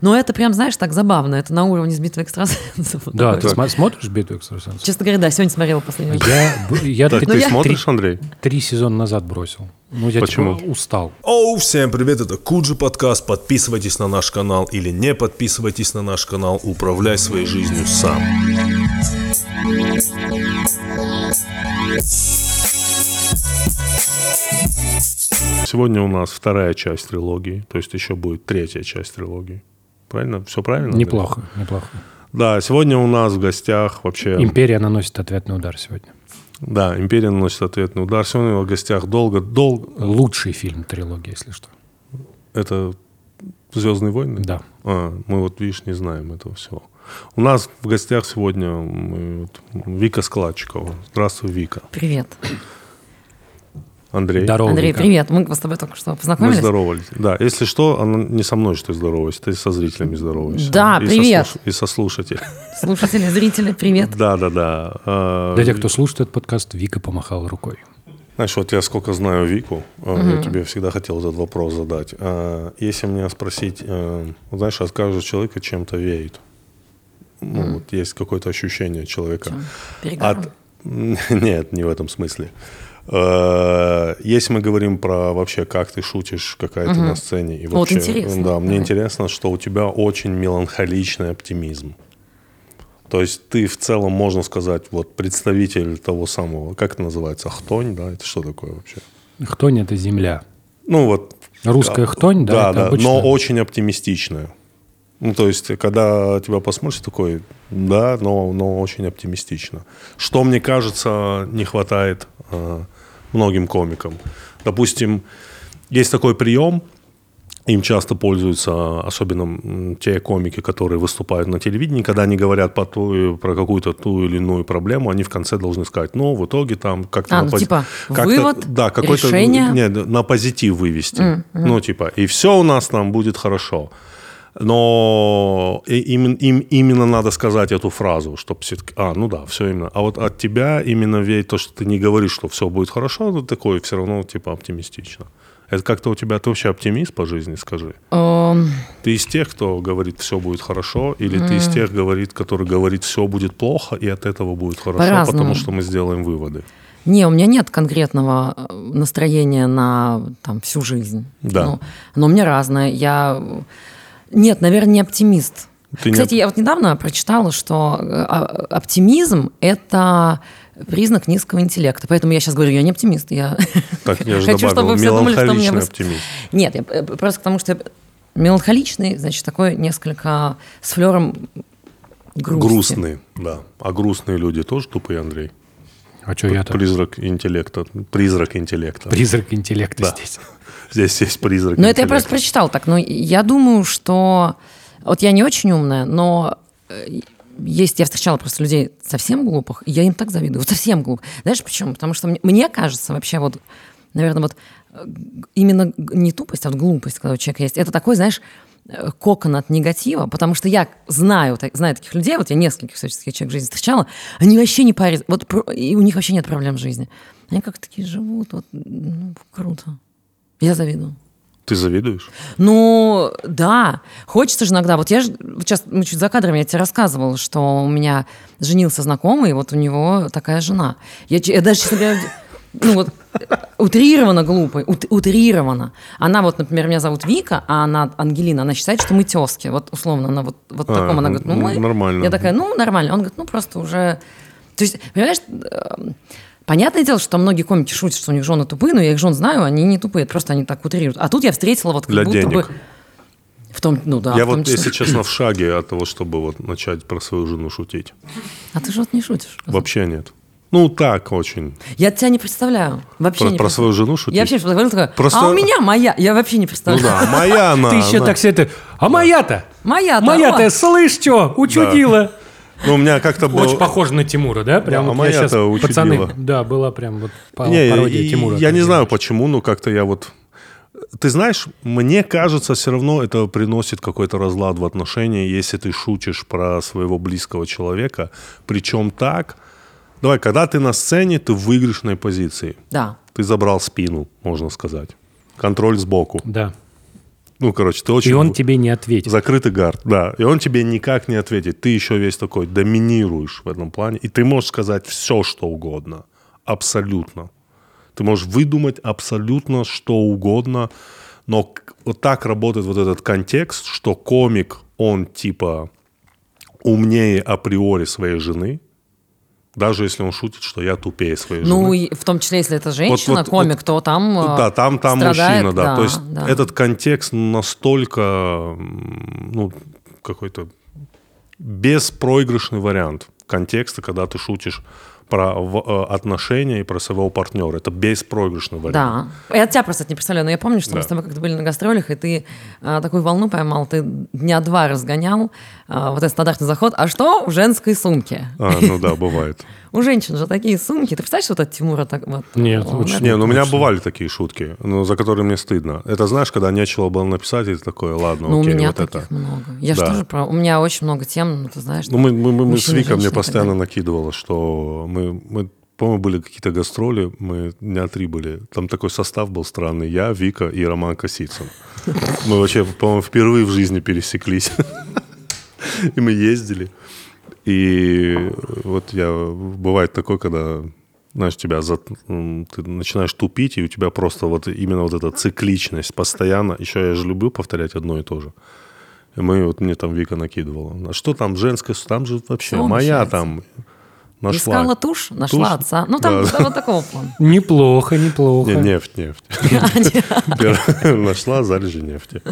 Но это прям, знаешь, так забавно. Это на уровне сбитого экстрасенсов. Вот Да, ты смотришь «Битву экстрасенсов»? Честно говоря, да, сегодня смотрела последний. Я, я Так Ну, ты я- смотришь, Андрей? три сезона назад бросил. Ну, я Почему? типа устал. Оу, всем привет, это Куджи подкаст. Подписывайтесь на наш канал или не подписывайтесь на наш канал. Управляй своей жизнью сам. Сегодня у нас вторая часть трилогии, то есть еще будет третья часть трилогии. Правильно? Все правильно? Неплохо, неплохо. Да, сегодня у нас в гостях вообще... Империя наносит ответный удар сегодня. Да, Империя наносит ответный удар. Сегодня в гостях долго, долго... Лучший фильм трилогии, если что. Это Звездные войны? Да. А, мы вот, видишь, не знаем этого всего. У нас в гостях сегодня Вика Складчикова. Здравствуй, Вика. Привет. Андрей. Здорово, Андрей, Вика. привет. Мы с тобой только что Мы познакомились. здоровались. Да, если что, она не со мной, что ты здороваешься, ты со зрителями здороваешься. Да, И со привет. слуш- И со слушателями. Слушатели, зрители, привет. Да, да, да. А, Для тех, кто слушает этот подкаст, Вика помахала рукой. Знаешь, вот я сколько знаю Вику, а, я тебе всегда хотел этот вопрос задать. А, Если меня спросить, вот знаешь, от каждого человека чем-то веет. Ну, вот есть какое-то ощущение человека. От... Нет, не в этом смысле. Э, Если мы говорим про вообще, как ты шутишь, какая ты на сцене. И Вот вообще, интересно. Да, мне Давай. интересно, что у тебя очень меланхоличный оптимизм. То есть ты в целом, можно сказать, вот представитель того самого, как это называется, хтонь, да? Это что такое вообще? Хтонь — это земля. Ну вот... Русская хтонь, да, Да, да, обычно- но очень оптимистичная. Ну, то есть, когда тебя посмотришь, такой, да, но, но очень оптимистично. Что, мне кажется, не хватает э, многим комикам. Допустим, есть такой прием, им часто пользуются, особенно те комики, которые выступают на телевидении, когда они говорят по ту- про какую-то ту или иную проблему, они в конце должны сказать, ну, в итоге там как-то... А, ну, пози- типа, как-то- вывод, да, какой-то, решение. Не, на позитив вывести. Ну, типа, и все у нас там будет хорошо. Но и- именно, им, именно надо сказать эту фразу, чтобы все-таки... А, ну да, все именно. А вот от тебя именно веет то, что ты не говоришь, что все будет хорошо, но такой все равно типа оптимистично. Это как-то у тебя... Ты вообще оптимист по жизни, скажи? Эм, Ты из тех, кто говорит, все будет хорошо, или ты из тех, говорит, который говорит, все будет плохо, и от этого будет хорошо, потому что мы сделаем выводы. Не, у меня нет конкретного э, настроения на там, всю жизнь. Да. Ну, но у меня разное. Я... Нет, наверное, не оптимист. Ты не Кстати, оп- я вот недавно прочитала, что э, а- оптимизм – это признак низкого интеллекта. Поэтому я сейчас говорю, я не оптимист. Я Так, я же хочу, добавил, чтобы все думали, что мне... меланхоличный выс- оптимист. Нет, я э, просто к тому, что меланхоличный, значит, такой несколько с флером грусти. Грустные, да. А грустные люди тоже тупые, Андрей? А что я-то? Призрак интеллекта. Призрак интеллекта. Призрак интеллекта Да. здесь. Здесь есть призрак Ну, это я просто прочитала так. Но я думаю, что... Вот я не очень умная, но э, есть, я встречала просто людей совсем глупых, и я им так завидую, вот совсем глупых. Знаешь почему? Потому что мне, мне кажется вообще вот, наверное, вот э, именно не тупость, а вот глупость, когда у человека есть, это такой, знаешь, кокон от негатива, потому что я знаю, так- знаю таких людей, вот я нескольких всяческих человек в жизни встречала, они вообще не парят, вот, и у них вообще нет проблем в жизни. Они как такие живут, вот, ну, круто. Я завидую. Ты завидуешь? Ну, да. Хочется же иногда. Вот я же, сейчас мы чуть за кадрами, я тебе рассказывала, что у меня женился знакомый, и вот у него такая жена. Я, я даже, честно говоря, ну вот, утрированно глупо, ут- утрированно. Она вот, например, меня зовут Вика, а она Ангелина, она считает, что мы тески. Вот условно, она вот, вот А, таком, она говорит, ну ну, мы... нормально. Я такая, ну нормально. Он говорит, ну просто уже... То есть, понимаешь, э, Понятное дело, что многие комики шутят, что у них жены тупые, но я их жен знаю, они не тупые, просто они так утрируют. А тут я встретила вот как Для будто денег. бы... В том, ну да, я вот, числе. если честно, в шаге от того, чтобы вот начать про свою жену шутить. А ты же вот не шутишь. Вообще нет. Ну, так очень. Я тебя не представляю. Вообще Про, не про свою жену шутить? Я вообще не представляю. Такая, Просто- А у меня моя. Я вообще не Ну представляю. да, моя она. Ты еще так все это... А моя-то? Моя-то. Моя-то, слышь, что, учудила. Ну, у меня как-то было... Очень похоже на Тимура, да? Прям Да, вот а моя-то учудила. пацаны, да, была прям вот Не, пародия и- Тимура. Я не знаю почему, но как-то я вот... Ты знаешь, мне кажется, все равно это приносит какой-то разлад в отношении, если ты шутишь про своего близкого человека, причем так... Давай, когда ты на сцене, ты в выигрышной позиции. Да. Ты забрал спину, можно сказать. Контроль сбоку. Да. Ну, короче, ты очень... И он тебе не ответит. Закрытый гард, да. И он тебе никак не ответит. Ты еще весь такой доминируешь в этом плане. И ты можешь сказать все, что угодно. Абсолютно. Ты можешь выдумать абсолютно что угодно. Но вот так работает вот этот контекст, что комик, он типа умнее априори своей жены, даже если он шутит, что я тупее своей жены. Ну, и в том числе, если это женщина, вот- комик, вот- то там э, Да, там, там страдает, мужчина, да. То есть да. этот контекст настолько, ну, какой-то беспроигрышный вариант контекста, когда ты шутишь про э, отношения и про своего партнера. Это беспроигрышный вариант. Да. Я тебя просто это не представляю, но я помню, что мы Да. с тобой как-то были на гастролях, и ты а, такую волну поймал, ты дня два разгонял а, вот этот стандартный заход. А что в женской сумке? А, ну да, бывает. У женщин же такие сумки. Ты представляешь, вот от Тимура так вот? Нет, он это- Не, ну у меня бывали такие шутки, но за которые мне стыдно. Это знаешь, когда нечего было написать, и ты такой, ладно, Ну, у окей, меня вот таких это. много. Я же Да. тоже про... У меня очень много тем, ну, ты знаешь. Ну, мы, мы, мы- мы с Викой мне постоянно далее. накидывало, что мы, мы по-моему, были какие-то гастроли, мы дня три были. Там такой состав был странный. Я, Вика и Роман Косицын. Мы вообще, по-моему, впервые в жизни пересеклись. И мы ездили. И вот я... Бывает такое, когда знаешь, тебя за, ты начинаешь тупить, и у тебя просто вот именно вот эта цикличность постоянно. Еще я же люблю повторять одно и то же. И мы, вот мне там Вика накидывала. А что там женское? Там же вообще Всё моя начинается. там нашла. Искала тушь, нашла Тушь? отца. Ну, там, Да. вот такого плана. Неплохо, неплохо. Не, нефть, нефть. Первая Нашла залежи нефти.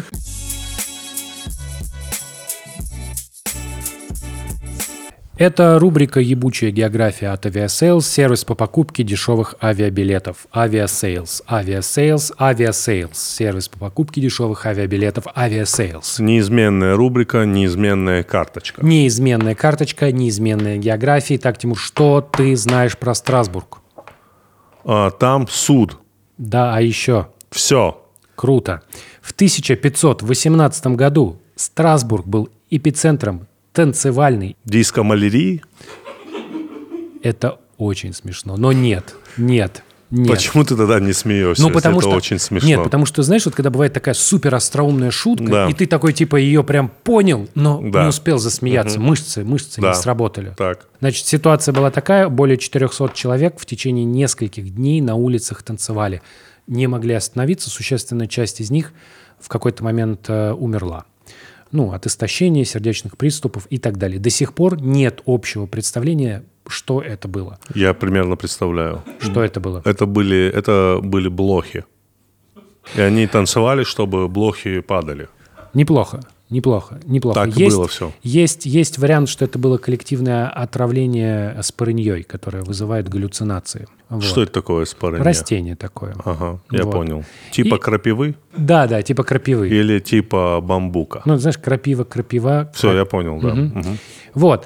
Это рубрика «Ебучая география» от Aviasales, сервис по покупке дешевых авиабилетов. Aviasales, Aviasales, Aviasales, сервис по покупке дешевых авиабилетов Aviasales. Неизменная рубрика, неизменная карточка. Неизменная карточка, неизменная география. Так, Тимур, что ты знаешь про Страсбург? А, Там суд. Да, а еще Все. Круто. В 1518 году Страсбург был эпицентром танцевальной. Дискомалярии. Это очень смешно. Но нет, нет, нет. Почему ты тогда не смеешься? Ну, потому это что... очень смешно. Нет, потому что, знаешь, вот когда бывает такая супер остроумная шутка, Да. и ты такой, типа, ее прям понял, но Да. не успел засмеяться. Мышцы, мышцы Да. не сработали. Так. Значит, ситуация была такая, более 400 человек в течение нескольких дней на улицах танцевали. Не могли остановиться, существенная часть из них в какой-то момент э, умерла. Ну, от истощения, сердечных приступов и так далее. До сих пор нет общего представления, что это было. Я примерно представляю. Что это было. Это были, это были блохи. И они танцевали, чтобы блохи падали. Неплохо, неплохо, неплохо. Так есть, было всё. Есть, есть вариант, что это было коллективное отравление спорыньей, которое вызывает галлюцинации. Вот. Что это такое спарение? Растение такое. Ага, я Вот. понял. Типа И- крапивы Да, да, типа крапивы. или типа бамбука? Ну, знаешь, крапива, крапива. Все, я понял, да. Мгм. Вот.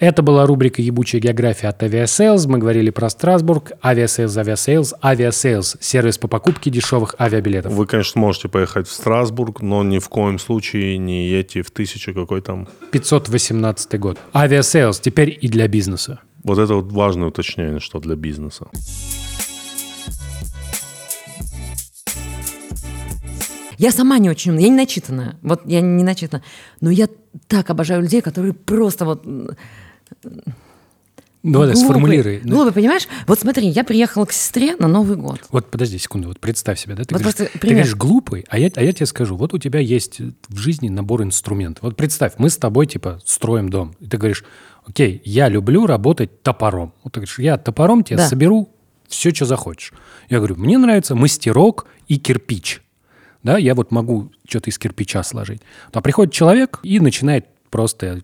Это была рубрика «Ебучая география» от Aviasales. Мы говорили про Страсбург. Aviasales, Aviasales, Aviasales. Сервис по покупке дешевых авиабилетов. Вы, конечно, можете поехать в Страсбург, но ни в коем случае не едьте в тысячу какой там. 518 год. Aviasales теперь и для бизнеса. Вот это вот важное уточнение, что для бизнеса. Я сама не очень умная, я не начитанная. Вот я не начитана. Но я так обожаю людей, которые просто вот... Ну, глупые. сформулируй. Ну, Глупые, понимаешь? Вот смотри, я приехала к сестре на Новый год. Вот подожди секунду, вот представь себе, да? Ты, Вот говоришь, просто ты говоришь глупый, а я, а я тебе скажу, вот у тебя есть в жизни набор инструментов. Вот представь, мы с тобой типа строим дом, и ты говоришь, окей, я люблю работать топором. Вот ты говоришь, я топором тебе Да. соберу все, что захочешь. Я говорю, мне нравится мастерок и кирпич. Да, я вот могу что-то из кирпича сложить. А приходит человек и начинает просто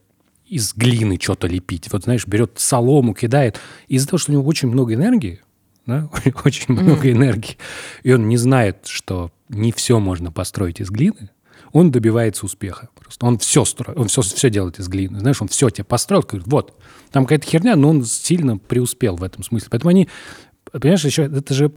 из глины что-то лепить. Вот, знаешь, берет солому, кидает. Из-за того, что у него очень много энергии, да, очень много энергии, и он не знает, что не все можно построить из глины, он добивается успеха. Просто он все строит, он все, все делает из глины. Знаешь, он все тебе построил, говорит, вот, там какая-то херня, но он сильно преуспел в этом смысле. Поэтому они, понимаешь, еще это же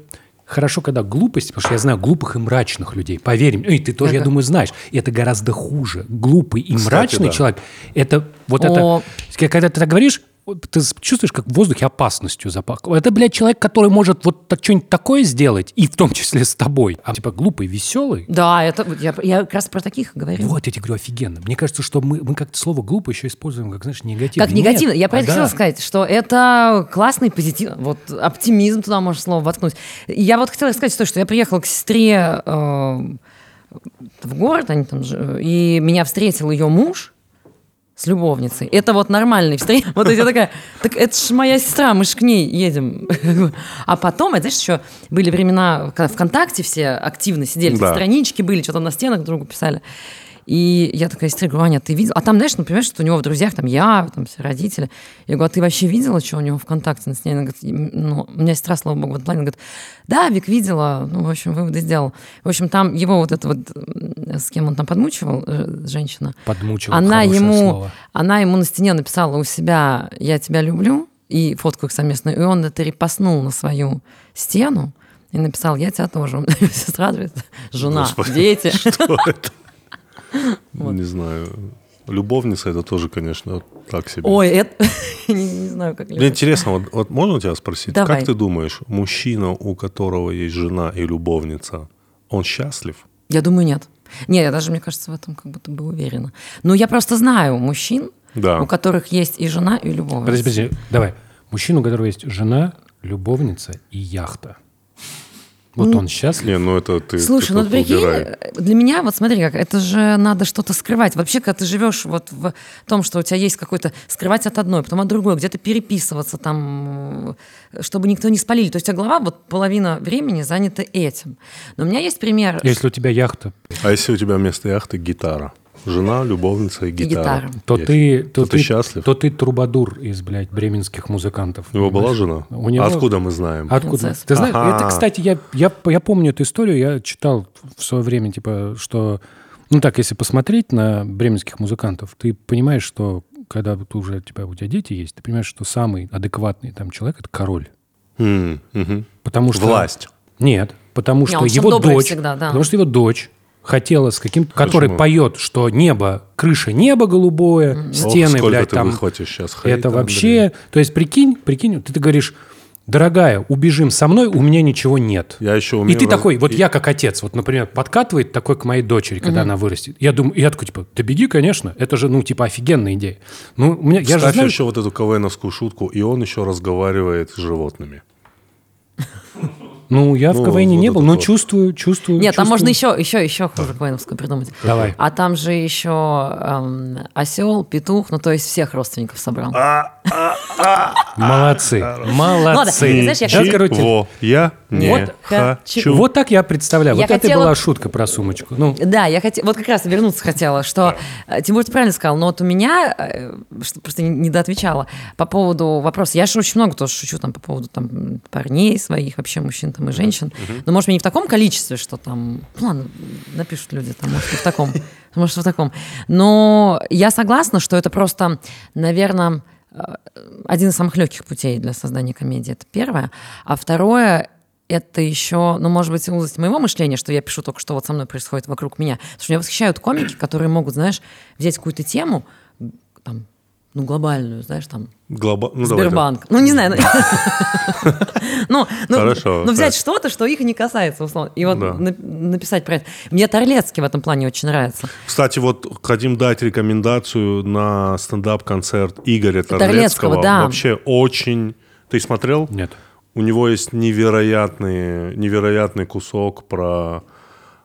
хорошо, когда глупость, потому что я знаю глупых и мрачных людей. Поверь мне, и ты тоже, я думаю, знаешь. И это гораздо хуже. Глупый и Кстати, мрачный да. человек, это вот О. это, когда ты так говоришь, ты чувствуешь, как в воздухе опасностью запахло. Это, блядь, человек, который может вот что-нибудь такое сделать, и в том числе с тобой. А типа глупый, веселый. Да, это я, я как раз про таких говорю. Вот, я тебе говорю, офигенно. Мне кажется, что мы, мы как-то слово глупо еще используем, как, знаешь, негативно. Как негативно. Я про а это да. хотела сказать, что это классный позитив. Вот оптимизм туда можно слово воткнуть. Я вот хотела сказать то, что я приехала к сестре э, в город, они там жи- и меня встретил ее муж с любовницей. Это вот нормальный встреч. Вот я такая, так это ж моя сестра, мы ж к ней едем. А потом, это, знаешь, еще были времена, когда ВКонтакте все активно сидели, Да. странички были, что-то на стенах друг другу писали. И я такая, сестре говорю, Аня, ты видел? А там, знаешь, ну, понимаешь, что у него в друзьях там я, там все родители. Я говорю, а ты вообще видела, что у него ВКонтакте на стене? Она говорит, «М, ну, у меня сестра, слава богу, в этом плане. Она говорит, да, Вик, видела. Ну, в общем, выводы сделал. В общем, там его вот это вот, с кем он там подмучивал, э, женщина, Подмучил, она ему, слово. она ему на стене написала у себя «Я тебя люблю» и фотку их совместную, и он это репостнул на свою стену и написал «Я тебя тоже». Сестра, говорит, жена, Господи, дети. Что это? Не знаю. Любовница это тоже, конечно, так себе. Ой, это... не, не знаю, как Мне интересно, вот, вот можно тебя спросить, Давай. как ты думаешь, мужчина, у которого есть жена и любовница, он счастлив? Я думаю, нет. Нет, я даже, мне кажется, в этом как будто бы уверена. Но я просто знаю мужчин, Да. у которых есть и жена, и любовница. Подожди, подожди, давай. Мужчина, у которого есть жена, любовница и яхта. Вот он счастлив. Не, ну это ты, Слушай, ты ну прикинь, убирай. для меня, вот смотри, как это же надо что-то скрывать. Вообще, когда ты живешь вот в том, что у тебя есть какой-то скрывать от одной, потом от другой, где-то переписываться там, э, чтобы никто не спалили. То есть у тебя голова, вот половина времени занята этим. Но у меня есть пример. Если у тебя яхта, А если у тебя вместо яхты гитара? Жена, любовница и гитара. гитара. то ты, то, ты ты счастлив? То ты трубадур из, блядь, бременских музыкантов. У него была жена? У него- Откуда мы знаем? Откуда? Принцесса. Ты знаешь, Ага. это, кстати, я, я, я помню эту историю, я читал в свое время, типа, что, ну так, если посмотреть на бременских музыкантов, ты понимаешь, что когда вот уже типа, у тебя дети есть, ты понимаешь, что самый адекватный там человек – это король. Мгм. Потому что... Власть. Нет, потому что сам его дочь, всегда, да. потому что его дочь хотела с каким-то, который поет, что небо, крыша небо голубое, Ох, стены, сколько блядь, ты там. выхватишь сейчас Это вообще, то есть прикинь, прикинь, ты, ты говоришь, дорогая, убежим со мной, у меня ничего нет. Я еще И умею ты раз- такой, вот и- я как отец, вот, например, подкатывает такой к моей дочери, когда она вырастет. Я думаю, я такой, типа, да беги, конечно, это же, ну, типа, офигенная идея. Ну, у меня, я же Вставь знаю, еще вот эту КВНовскую шутку, и он еще разговаривает с животными. ну, я в Ну, КВН не вот был, это но вот. чувствую, чувствую. Нет, там чувствую. можно еще, еще, еще хуже Коэновскую придумать. Давай. А там же еще эм, осел, петух, ну то есть всех родственников собрал. Молодцы, молодцы. Ладно, знаешь, я короче, я не Вот хочу. Вот так я представляю. Вот это была шутка про сумочку. Ну, Да, я хотела, вот как раз вернуться хотела, что э, Тимур, ты правильно сказал, но вот у меня, э, просто не недоотвечала, по поводу вопроса, я же очень много тоже шучу там по поводу там парней своих, вообще мужчин там и женщин, но может мне не в таком количестве, что там, ну ладно, напишут люди там, может и в таком, может в таком, но я согласна, что это просто, наверное, один из самых легких путей для создания комедии, это первое, а второе, это еще, ну, может быть, узость моего мышления, что я пишу только, что вот со мной происходит вокруг меня. Потому что меня восхищают комики, которые могут, знаешь, взять какую-то тему, там, ну, глобальную, знаешь, там, Глоба- ну, давай, Сбербанк. Ну, не знаю. Ну, ну, Хорошо, ну, взять что-то, что их не касается, условно. И вот Да. на- написать про это. Мне Торлецкий в этом плане очень нравится. Кстати, вот хотим дать рекомендацию на стендап-концерт Игоря Торлецкого, Торлецкого. да. Вообще очень... Ты смотрел? нет. У него есть невероятный, невероятный кусок про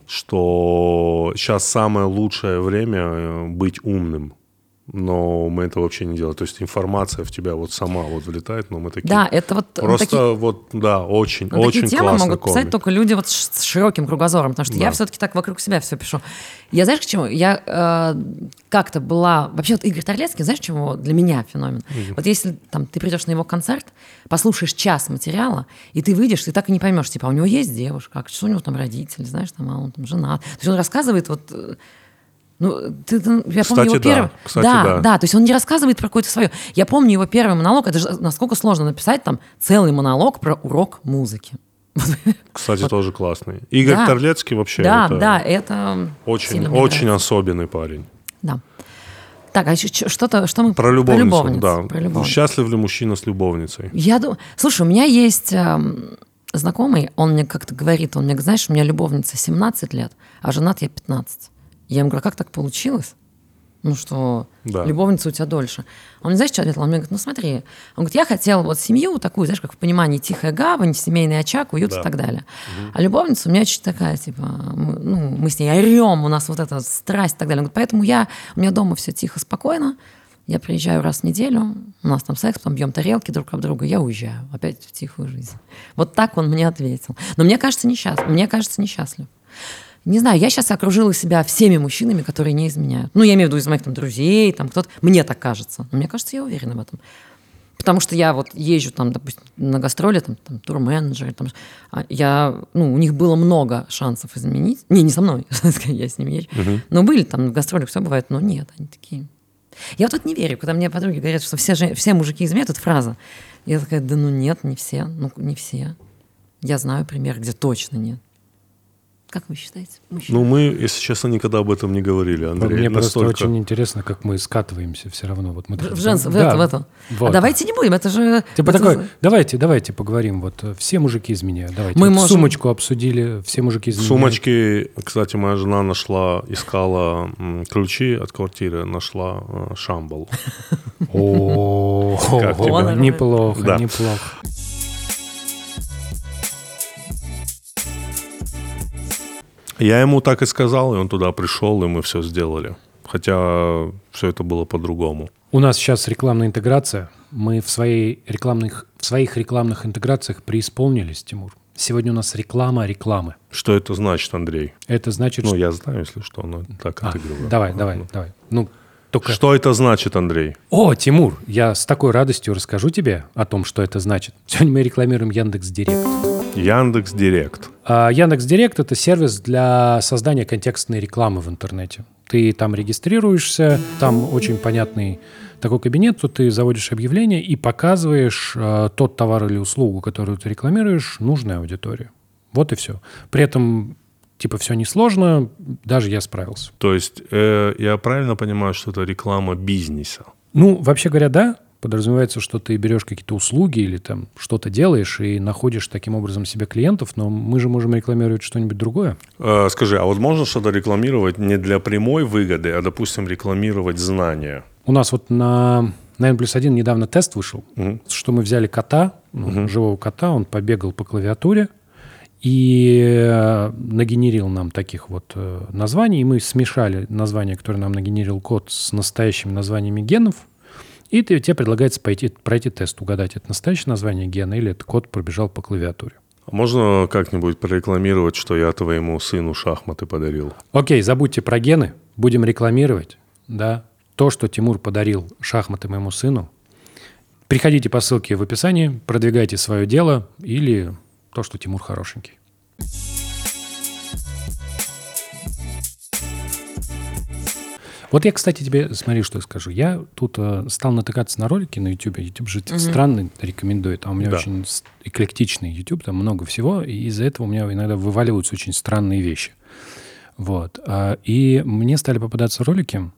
что сейчас самое лучшее время э, быть умным. Но мы это вообще не делаем. То есть информация в тебя вот сама вот влетает, но мы такие... Да, это вот Просто такие- вот, да, очень, Ну, очень такие темы могут писать комик. только люди вот с широким кругозором, потому что я Да. все-таки так вокруг себя все пишу. Я знаешь, к чему? Я э, как-то была... Вообще вот Игорь Торлецкий, знаешь, чего для меня феномен? Вот если там ты придешь на его концерт, послушаешь час материала, и ты выйдешь, ты так и не поймешь, типа, а у него есть девушка, а что у него там родители, знаешь, там, а он там женат. То есть он рассказывает вот... э, ну, ты, я помню Кстати, его да. первый. Кстати, да, да. да, то есть он не рассказывает про какое-то свое. Я помню его первый монолог. Это же насколько сложно написать там целый монолог про урок музыки. Кстати, тоже классный. Игорь Да. Торлецкий вообще Да, это да, это очень, очень особенный парень. Да. Так, а еще что-то, что мы... Про любовницу, любовниц, да. про любовниц. Счастлив ли мужчина с любовницей? Я думаю... Слушай, у меня есть эм, знакомый, он мне как-то говорит, он мне знаешь, у меня любовница 17 лет, а женат я 15. Я ему говорю, а как так получилось? Ну, что Да. любовница у тебя дольше. Он мне, знаешь, что ответил? Он мне говорит, ну смотри. Он говорит, я хотел вот семью такую, знаешь, как в понимании тихая гавань, семейный очаг, уют Да. и так далее. А любовница у меня очень такая, типа, мы, ну, мы с ней орем, у нас вот эта страсть и так далее. Он говорит, поэтому я, у меня дома все тихо, спокойно, я приезжаю раз в неделю, у нас там секс, потом бьем тарелки друг об друга, я уезжаю опять в тихую жизнь. Вот так он мне ответил. Но мне кажется, несчастлив. Мне кажется, несчастлив. Не знаю, я сейчас окружила себя всеми мужчинами, которые не изменяют. Ну, я имею в виду из моих там друзей, там кто-то. Мне так кажется. Но мне кажется, я уверена в этом. Потому что я вот езжу там, допустим, на гастроли, там, там тур-менеджеры, там, а я, ну, у них было много шансов изменить. Не, не со мной, я с ними езжу. Но были там на гастролях, все бывает, но нет, они такие. Я вот тут не верю, когда мне подруги говорят, что все, же, все мужики изменяют, это фраза. Я такая, да ну нет, не все, ну не все. Я знаю пример, где точно нет. Как вы считаете? мужчины? Ну, мы, если честно, никогда об этом не говорили, Андрей. Мне просто Настолько- очень интересно, как мы скатываемся все равно. Вот мы в, в женс- в Да, это, в это. вот. А давайте не будем, это же... Типа это- такой, давайте, давайте поговорим. Вот э, все мужики изменяют. Давайте. Мы Вот можем- Сумочку обсудили, все мужики В изменяют. сумочке, кстати, моя жена нашла, искала ключи от квартиры, нашла э, шамбал. О, неплохо, Да. неплохо. Я ему так и сказал, и он туда пришел, и мы все сделали. Хотя все это было по-другому. У нас сейчас рекламная интеграция. Мы в, своей рекламных, в своих рекламных интеграциях преисполнились, Тимур. Сегодня у нас реклама рекламы. Что это значит, Андрей? Это значит, Ну, что... я знаю, если что, но так А, отыгрываю. давай, давай, давай. Ну, только... Что это значит, Андрей? О, Тимур, я с такой радостью расскажу тебе о том, что это значит. Сегодня мы рекламируем Яндекс Директ. Яндекс Директ. А Яндекс Директ это сервис для создания контекстной рекламы в интернете. Ты там регистрируешься, там очень понятный такой кабинет, тут ты заводишь объявление и показываешь э, тот товар или услугу, которую ты рекламируешь, нужной аудитории. Вот и все. При этом типа все несложно, даже я справился. То есть э, я правильно понимаю, что это реклама бизнеса? Ну, вообще говоря, да, подразумевается, что ты берешь какие-то услуги или там что-то делаешь и находишь таким образом себе клиентов, но мы же можем рекламировать что-нибудь другое. Э, скажи, а вот можно что-то рекламировать не для прямой выгоды, а, допустим, рекламировать знания? У нас вот на, на N плюс 1 недавно тест вышел, Мгм. что мы взяли кота, ну, живого кота, он побегал по клавиатуре и э, нагенерил нам таких вот э, названий. И мы смешали названия, которые нам нагенерил кот, с настоящими названиями генов. И ты- тебе предлагается пойти, пройти тест, угадать, это настоящее название гена или это кот пробежал по клавиатуре. А Можно как-нибудь прорекламировать, что я твоему сыну шахматы подарил? Окей, забудьте про гены, будем рекламировать, да, то, что Тимур подарил шахматы моему сыну. Приходите по ссылке в описании, продвигайте свое дело или то, что Тимур хорошенький. Вот я, кстати, тебе, смотри, что я скажу. Я тут э, стал натыкаться на ролики на YouTube. YouTube же странный рекомендует, а у меня Да. очень эклектичный YouTube, там много всего, и из-за этого у меня иногда вываливаются очень странные вещи. Вот. А, И мне стали попадаться ролики,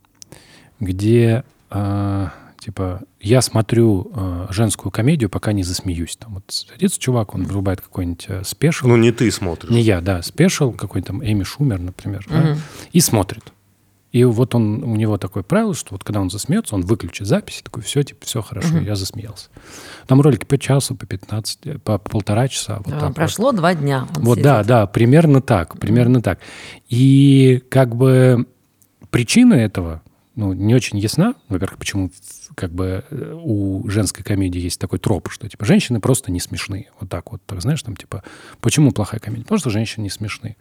где а, типа я смотрю а, женскую комедию, пока не засмеюсь. Там вот садится чувак, он врубает какой-нибудь э, special. Ну, не ты смотришь. Не я, да, special, какой-то там Эми Шумер, например, да, и смотрит. И вот он, у него такое правило, что вот когда он засмеется, он выключит запись, и такой, все, типа, все хорошо, я засмеялся. Там ролики по часу, по 15, э, по полтора часа. Вот Да, так вот. прошло два дня. Вот сидит. да, да, примерно так, примерно так. И как бы причина этого, ну, не очень ясна. Во-первых, почему как бы э, у женской комедии есть такой троп, что типа женщины просто не смешные. Вот так вот, так, знаешь, там типа, почему плохая комедия? Потому что женщины не смешные.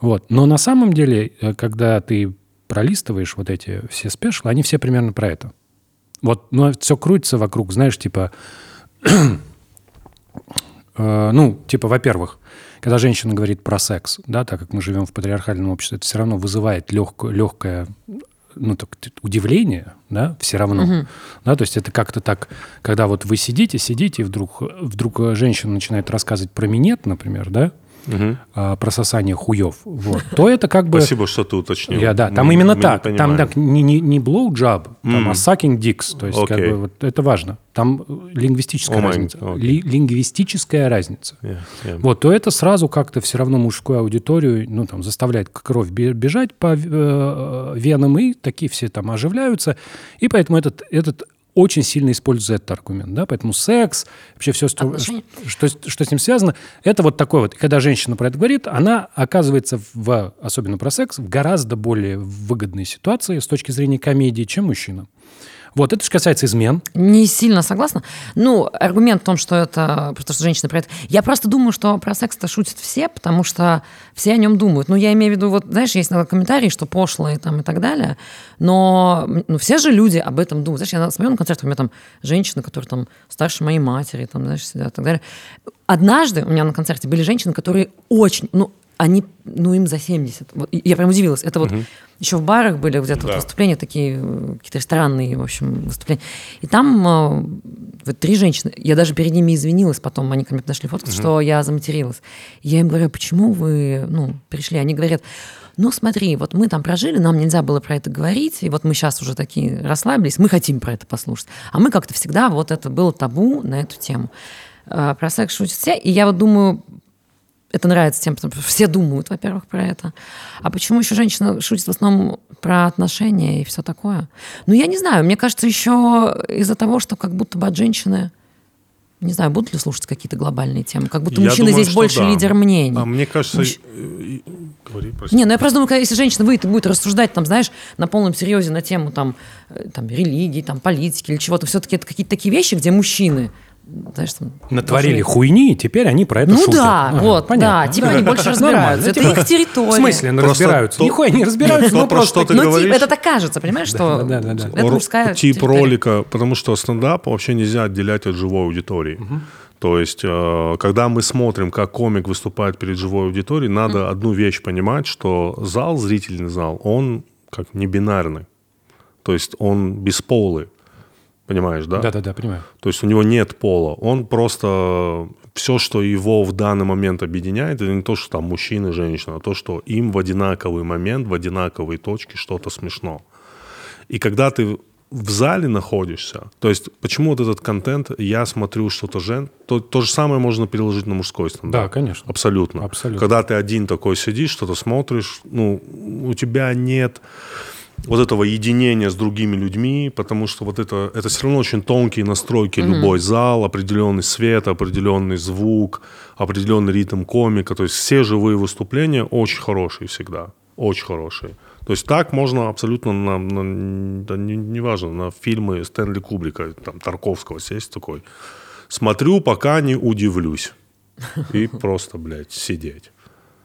Вот. Но на самом деле, э, когда ты пролистываешь вот эти все спешлы, они все примерно про это. Вот, но все крутится вокруг, знаешь, типа, Э, ну, типа, во-первых, когда женщина говорит про секс, да, так как мы живем в патриархальном обществе, это все равно вызывает легкое, легкое ну, так, удивление, да, все равно. Да, то есть это как-то так, когда вот вы сидите, сидите, и вдруг, вдруг женщина начинает рассказывать про минет, например, да, а, прососание хуев, вот, то это как бы... Спасибо, что ты уточнил. Я, да, там Мы- именно мы так. Там так, не, не, не blowjob, там, а sucking dicks. То есть, как Окей. бы, вот, это важно. Там э, лингвистическая май- разница. окей. Ли- лингвистическая разница. Yeah, yeah. Вот, то это сразу как-то все равно мужскую аудиторию, ну, там, заставляет кровь бе- бежать по э, венам, и такие все там оживляются. И поэтому этот, этот очень сильно используется этот аргумент, да, поэтому секс, вообще все, что, что, что с ним связано, это вот такой вот, когда женщина про это говорит, она оказывается, в, особенно про секс, в гораздо более выгодной ситуации с точки зрения комедии, чем мужчина. Вот, это же касается измен. Не сильно согласна. Ну, аргумент в том, что это просто что женщины про это. Я просто думаю, что про секс-то шутят все, потому что все о нем думают. Ну, я имею в виду, вот, знаешь, есть иногда комментарии, что пошлые там и так далее, но ну, все же люди об этом думают. Знаешь, я смотрю на концерт, у меня там женщины, которые там старше моей матери, там, знаешь, сидят и так далее. Однажды у меня на концерте были женщины, которые очень, ну, они, ну, им за 70. Вот, я прям удивилась. Это вот еще в барах были где-то вот Да. выступления такие, э, какие-то ресторанные, в общем, выступления. И там э, вот три женщины, я даже перед ними извинилась потом, они ко мне подошли фоткаться, что я заматерилась. Я им говорю, почему вы, ну, пришли? Они говорят, ну, смотри, вот мы там прожили, нам нельзя было про это говорить, и вот мы сейчас уже такие расслабились, мы хотим про это послушать. А мы как-то всегда, вот это было табу на эту тему. Э, Про секс шутят все, и я вот думаю, это нравится тем, потому что все думают, во-первых, про это. А почему еще женщина шутит в основном про отношения и все такое? Ну, я не знаю. Мне кажется, еще из-за того, что как будто бы от женщины... Не знаю, будут ли слушать какие-то глобальные темы? Как будто Я мужчина думаю, здесь больше да. лидер мнений. А мне кажется... Мужч- э, Говори, прости. Не, ну я просто думаю, если женщина выйдет и будет рассуждать, там, знаешь, на полном серьезе на тему там, э, там религии, там, политики или чего-то, все-таки это какие-то такие вещи, где мужчины, знаешь, там, Натворили должны- хуйни, и теперь они про это Ну шутят. да, Ага, вот, понятно. да, типа они больше разбираются. Это типа, их территория. В смысле они Просто разбираются? Нихуя не разбираются, ну про просто... что ты Ну, говоришь? типа, это так кажется, понимаешь, что это мужская тип ролика, потому что стендап вообще нельзя отделять от живой аудитории. То есть, э, когда мы смотрим, как комик выступает перед живой аудиторией, надо одну вещь понимать, что зал, зрительный зал, он как не бинарный. То есть он бесполый. Понимаешь, да? Да-да-да, понимаю. То есть у него нет пола. Он просто все, что его в данный момент объединяет, это не то, что там мужчина и женщина, а то, что им в одинаковый момент, в одинаковой точке что-то смешно. И когда ты в зале находишься, то есть почему вот этот контент, я смотрю что-то жен, то, то же самое можно переложить на мужской стандарт. Да, конечно. Абсолютно. Абсолютно. Когда ты один такой сидишь, что-то смотришь, ну, у тебя нет вот этого единения с другими людьми, потому что вот это, это все равно очень тонкие настройки, любой зал, определенный свет, определенный звук, определенный ритм комика, то есть все живые выступления очень хорошие всегда, очень хорошие. То есть так можно абсолютно, на, на- да не- неважно, на фильмы Стэнли Кубрика, там, Тарковского сесть такой, смотрю, пока не удивлюсь. И просто, блядь, сидеть.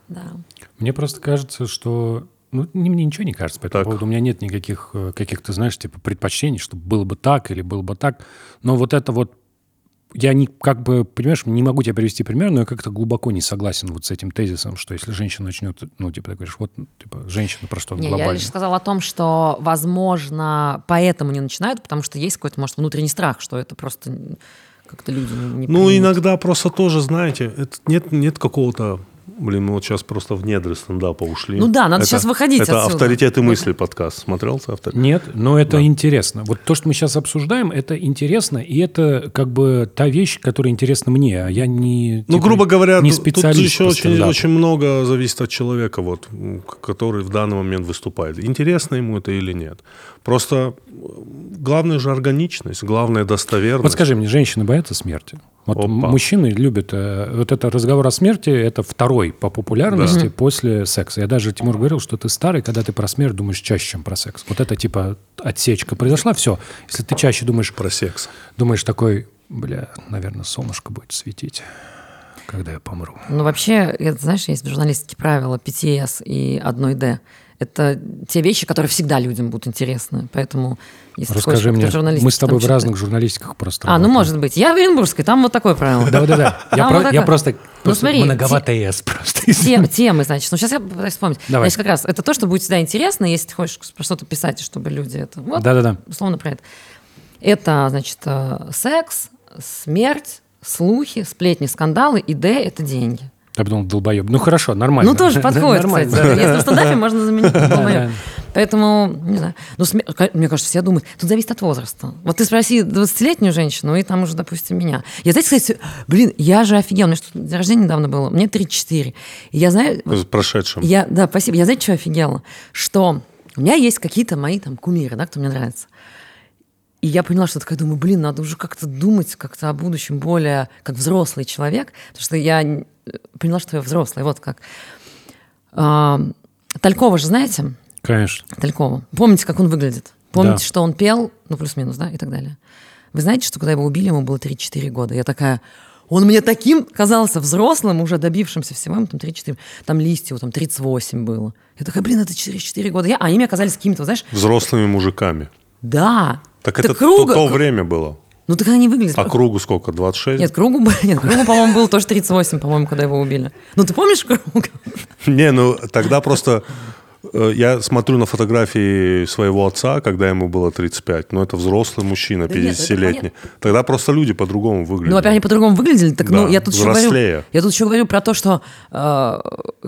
Да. Мне просто кажется, что... Ну, не- мне ничего не кажется по этому Так. поводу. У меня нет никаких э, каких-то, знаешь, типа предпочтений, чтобы было бы так или было бы так. Но вот это вот... Я не, как бы, понимаешь, не могу тебе привести пример, но я как-то глубоко не согласен вот с этим тезисом, что если женщина начнет, ну, типа, ты говоришь, вот, типа, женщина про что-то Не, я глобальное. лишь сказала о том, что, возможно, поэтому не начинают, потому что есть какой-то, может, внутренний страх, что это просто как-то люди не Ну, примут. иногда просто тоже, знаете, это нет, нет какого-то... Блин, мы вот сейчас просто в недры стендапа ушли. Ну да, надо Это- сейчас выходить Это отсюда. «Авторитеты мысли» подкаст. Смотрел ты авторитет? Нет, но это интересно. Вот то, что мы сейчас обсуждаем, это интересно, и это как бы та вещь, которая интересна мне, а я не Ну, типа, грубо говоря, не тут- тут специалист же еще по очень, очень много зависит от человека, вот, который в данный момент выступает. Интересно ему это или нет. Просто э, главное же органичность, главное достоверность. Вот скажи мне, женщины боятся смерти? Вот Опа. мужчины любят... э, вот это разговор о смерти, это второй по популярности после секса. Я даже, Тимур, говорил, что ты старый, когда ты про смерть думаешь чаще, чем про секс. Вот это типа отсечка произошла, все. Если ты чаще думаешь, Про секс. думаешь такой, бля, наверное, солнышко будет светить, когда я помру. Ну, вообще, это, знаешь, есть в журналистике правила 5С и 1D. Это те вещи, которые всегда людям будут интересны. Поэтому, если хочешь Расскажи как-то мне, в журналистике мы с тобой в разных журналистиках просто А, ну, может быть. Я в Оренбургской, там вот такое правило. Да-да-да. Я, просто, Ну, просто смотри, многовато «с» просто. Тем- темы, значит. Ну, сейчас я пытаюсь вспомнить. Давай. Значит, как раз это то, что будет всегда интересно, если ты хочешь про что-то писать, чтобы люди это... Да-да-да. условно про это. Это, значит, э, секс, смерть, слухи, сплетни, скандалы, и Д – это деньги. Я подумал, долбоеб. Ну хорошо, нормально. Ну, тоже подходит, кстати. Если в стендапе можно заменить да. Поэтому, не знаю. Ну, мне кажется, все думают, тут зависит от возраста. Вот ты спроси 20-летнюю женщину, и там уже, допустим, меня. Я, знаете, кстати, блин, я же офигел. У меня что, день рождения недавно было. Мне 34. И я знаю... С прошедшим. Я, да, спасибо. Я, знаете, что офигела? Что у меня есть какие-то мои там кумиры, да, кто мне нравится. И я поняла, что такая думаю, блин, надо уже как-то думать как-то о будущем более как взрослый человек, потому что я поняла, что я взрослый, вот как. А, Талькова же знаете? Конечно. Талькова. Помните, как он выглядит? Помните, Да. что он пел, ну, плюс-минус, да, и так далее. Вы знаете, что когда его убили, ему было 3-4 года. Я такая, он мне таким казался взрослым, уже добившимся всего, ему там 3-4, там Листьеву там 38 было. Я такая, блин, это 4-4 года. Я, а они оказались какими-то, знаешь, Взрослыми мужиками. да. Так это круга- то, то время было. Ну, так они выглядят. А кругу сколько? 26? Нет, кругу, нет, кругу, по-моему, было тоже 38, по-моему, когда его убили. Ну, ты помнишь круга? Не, ну тогда просто э, я смотрю на фотографии своего отца, когда ему было 35. Ну, это взрослый мужчина, Да нет, это 50-летний. Тогда просто люди по-другому выглядели. Ну, во-первых, они по-другому выглядели. Так, ну, Да, я тут еще говорю, взрослее. я тут еще говорю про то, что э,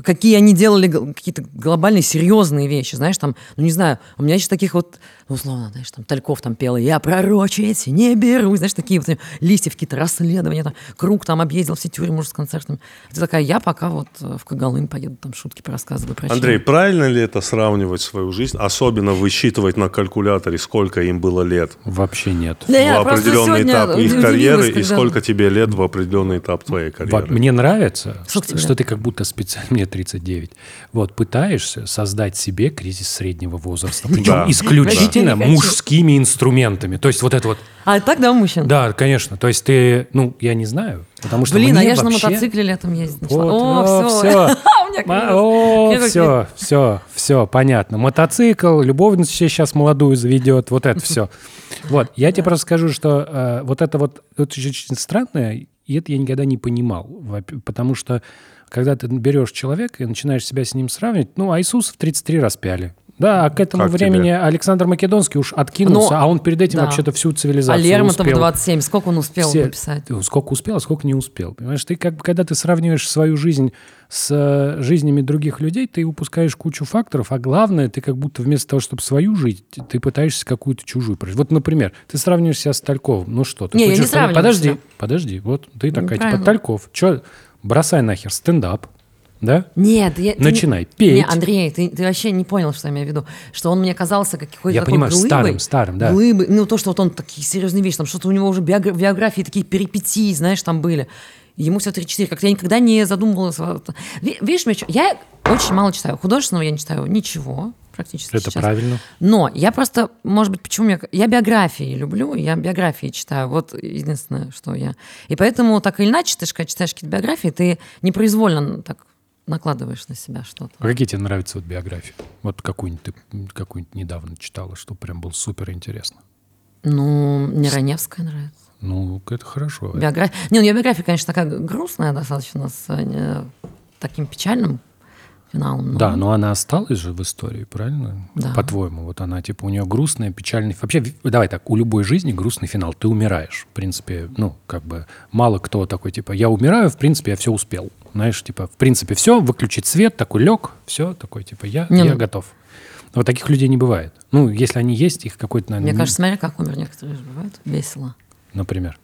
какие они делали какие-то глобальные серьезные вещи, знаешь, там, ну не знаю, у меня еще таких вот, ну условно, знаешь, там Тальков там пел, я пророчить не берусь, знаешь, такие вот листьев какие-то расследования, там, круг там объездил все тюрьмы уже с концертами. Ты такая, я пока вот э, в Когалым поеду, там шутки порассказываю про Андрей, правильно ли это сравнивать свою жизнь, особенно высчитывать на калькуляторе, сколько им было лет Вообще нет. Да в определенный этап их карьеры и когда- сколько тебе лет в определенный этап твоей Во- карьеры? Мне нравится, что, что ты как будто специально, мне 39, вот, пытаешься создать себе кризис среднего возраста, причем исключительно Хочу. мужскими инструментами. То есть вот это вот, А так, да, у мужчин? да, конечно, то есть ты, ну, я не знаю, потому что Блин, а я же на мотоцикле летом ездить начала. Вот, О, о, все. О, все, все, все, понятно. Мотоцикл, любовницу себе сейчас молодую заведет, вот это все. Вот, я тебе просто скажу, что э, вот это вот, очень, странное, и это я никогда не понимал, потому что когда ты берешь человека и начинаешь себя с ним сравнивать, ну, а Иисус в 33 распяли. Да, а к этому Как времени тебе? Александр Македонский уж откинулся, Ну, а он перед этим да. вообще-то всю А цивилизацию Лермонтов успел. 27, сколько он успел Все- написать? Ну, Сколько успел, а сколько не успел. Понимаешь, ты как бы, когда ты сравниваешь свою жизнь с э, жизнями других людей, ты упускаешь кучу факторов, а главное, ты как будто вместо того, чтобы свою жить, ты пытаешься какую-то чужую прожить. Вот, например, ты сравниваешь себя с Тальковым. Ну что, ты Не, я не сравниваю Подожди, себя. подожди. Вот ты такая, типа, Неправильно. Тальков. Че, бросай нахер стендап, да? Нет, я, ты Начинай петь. Не, Андрей, ты, ты вообще не понял, что я имею в виду. Что он мне казался как какой-то Я такой понимаю, глыбой. старым, старым, да. Глыбой. Ну, то, что вот он такие серьезные вещи, там что-то у него уже биографии такие перипетии, знаешь, там были. Ему все 3-4. Как-то я никогда не задумывалась. Видишь, я очень мало читаю. Художественного я не читаю ничего практически Это сейчас. правильно. Но я просто, может быть, почему я... Я биографии люблю, я биографии читаю. Вот единственное, что я... И поэтому так или иначе, ты же, когда читаешь какие-то биографии, ты непроизвольно так накладываешь на себя что-то. А какие тебе нравятся вот биографии? Вот какую-нибудь ты какую-нибудь недавно читала, что прям было супер интересно. Ну, мне Раневская нравится. Ну, это хорошо. Биография... Не, ну, ее биография, конечно, такая грустная достаточно, с э, таким печальным финалом. но- Да, но она осталась же в истории, правильно? Да. По-твоему, вот она, типа, у нее грустная, печальный... Вообще, давай так, у любой жизни грустный финал. Ты умираешь. В принципе, ну, как бы, мало кто такой, типа, я умираю, в принципе, я все успел. Знаешь, типа, в принципе, все, выключить свет, такой лег, все, такой, типа, я, Не, я ну- готов. Но вот таких людей не бывает. Ну, если они есть, их какой-то, наверное, Мне кажется, смотри, как умер некоторые же бывают. Весело. например,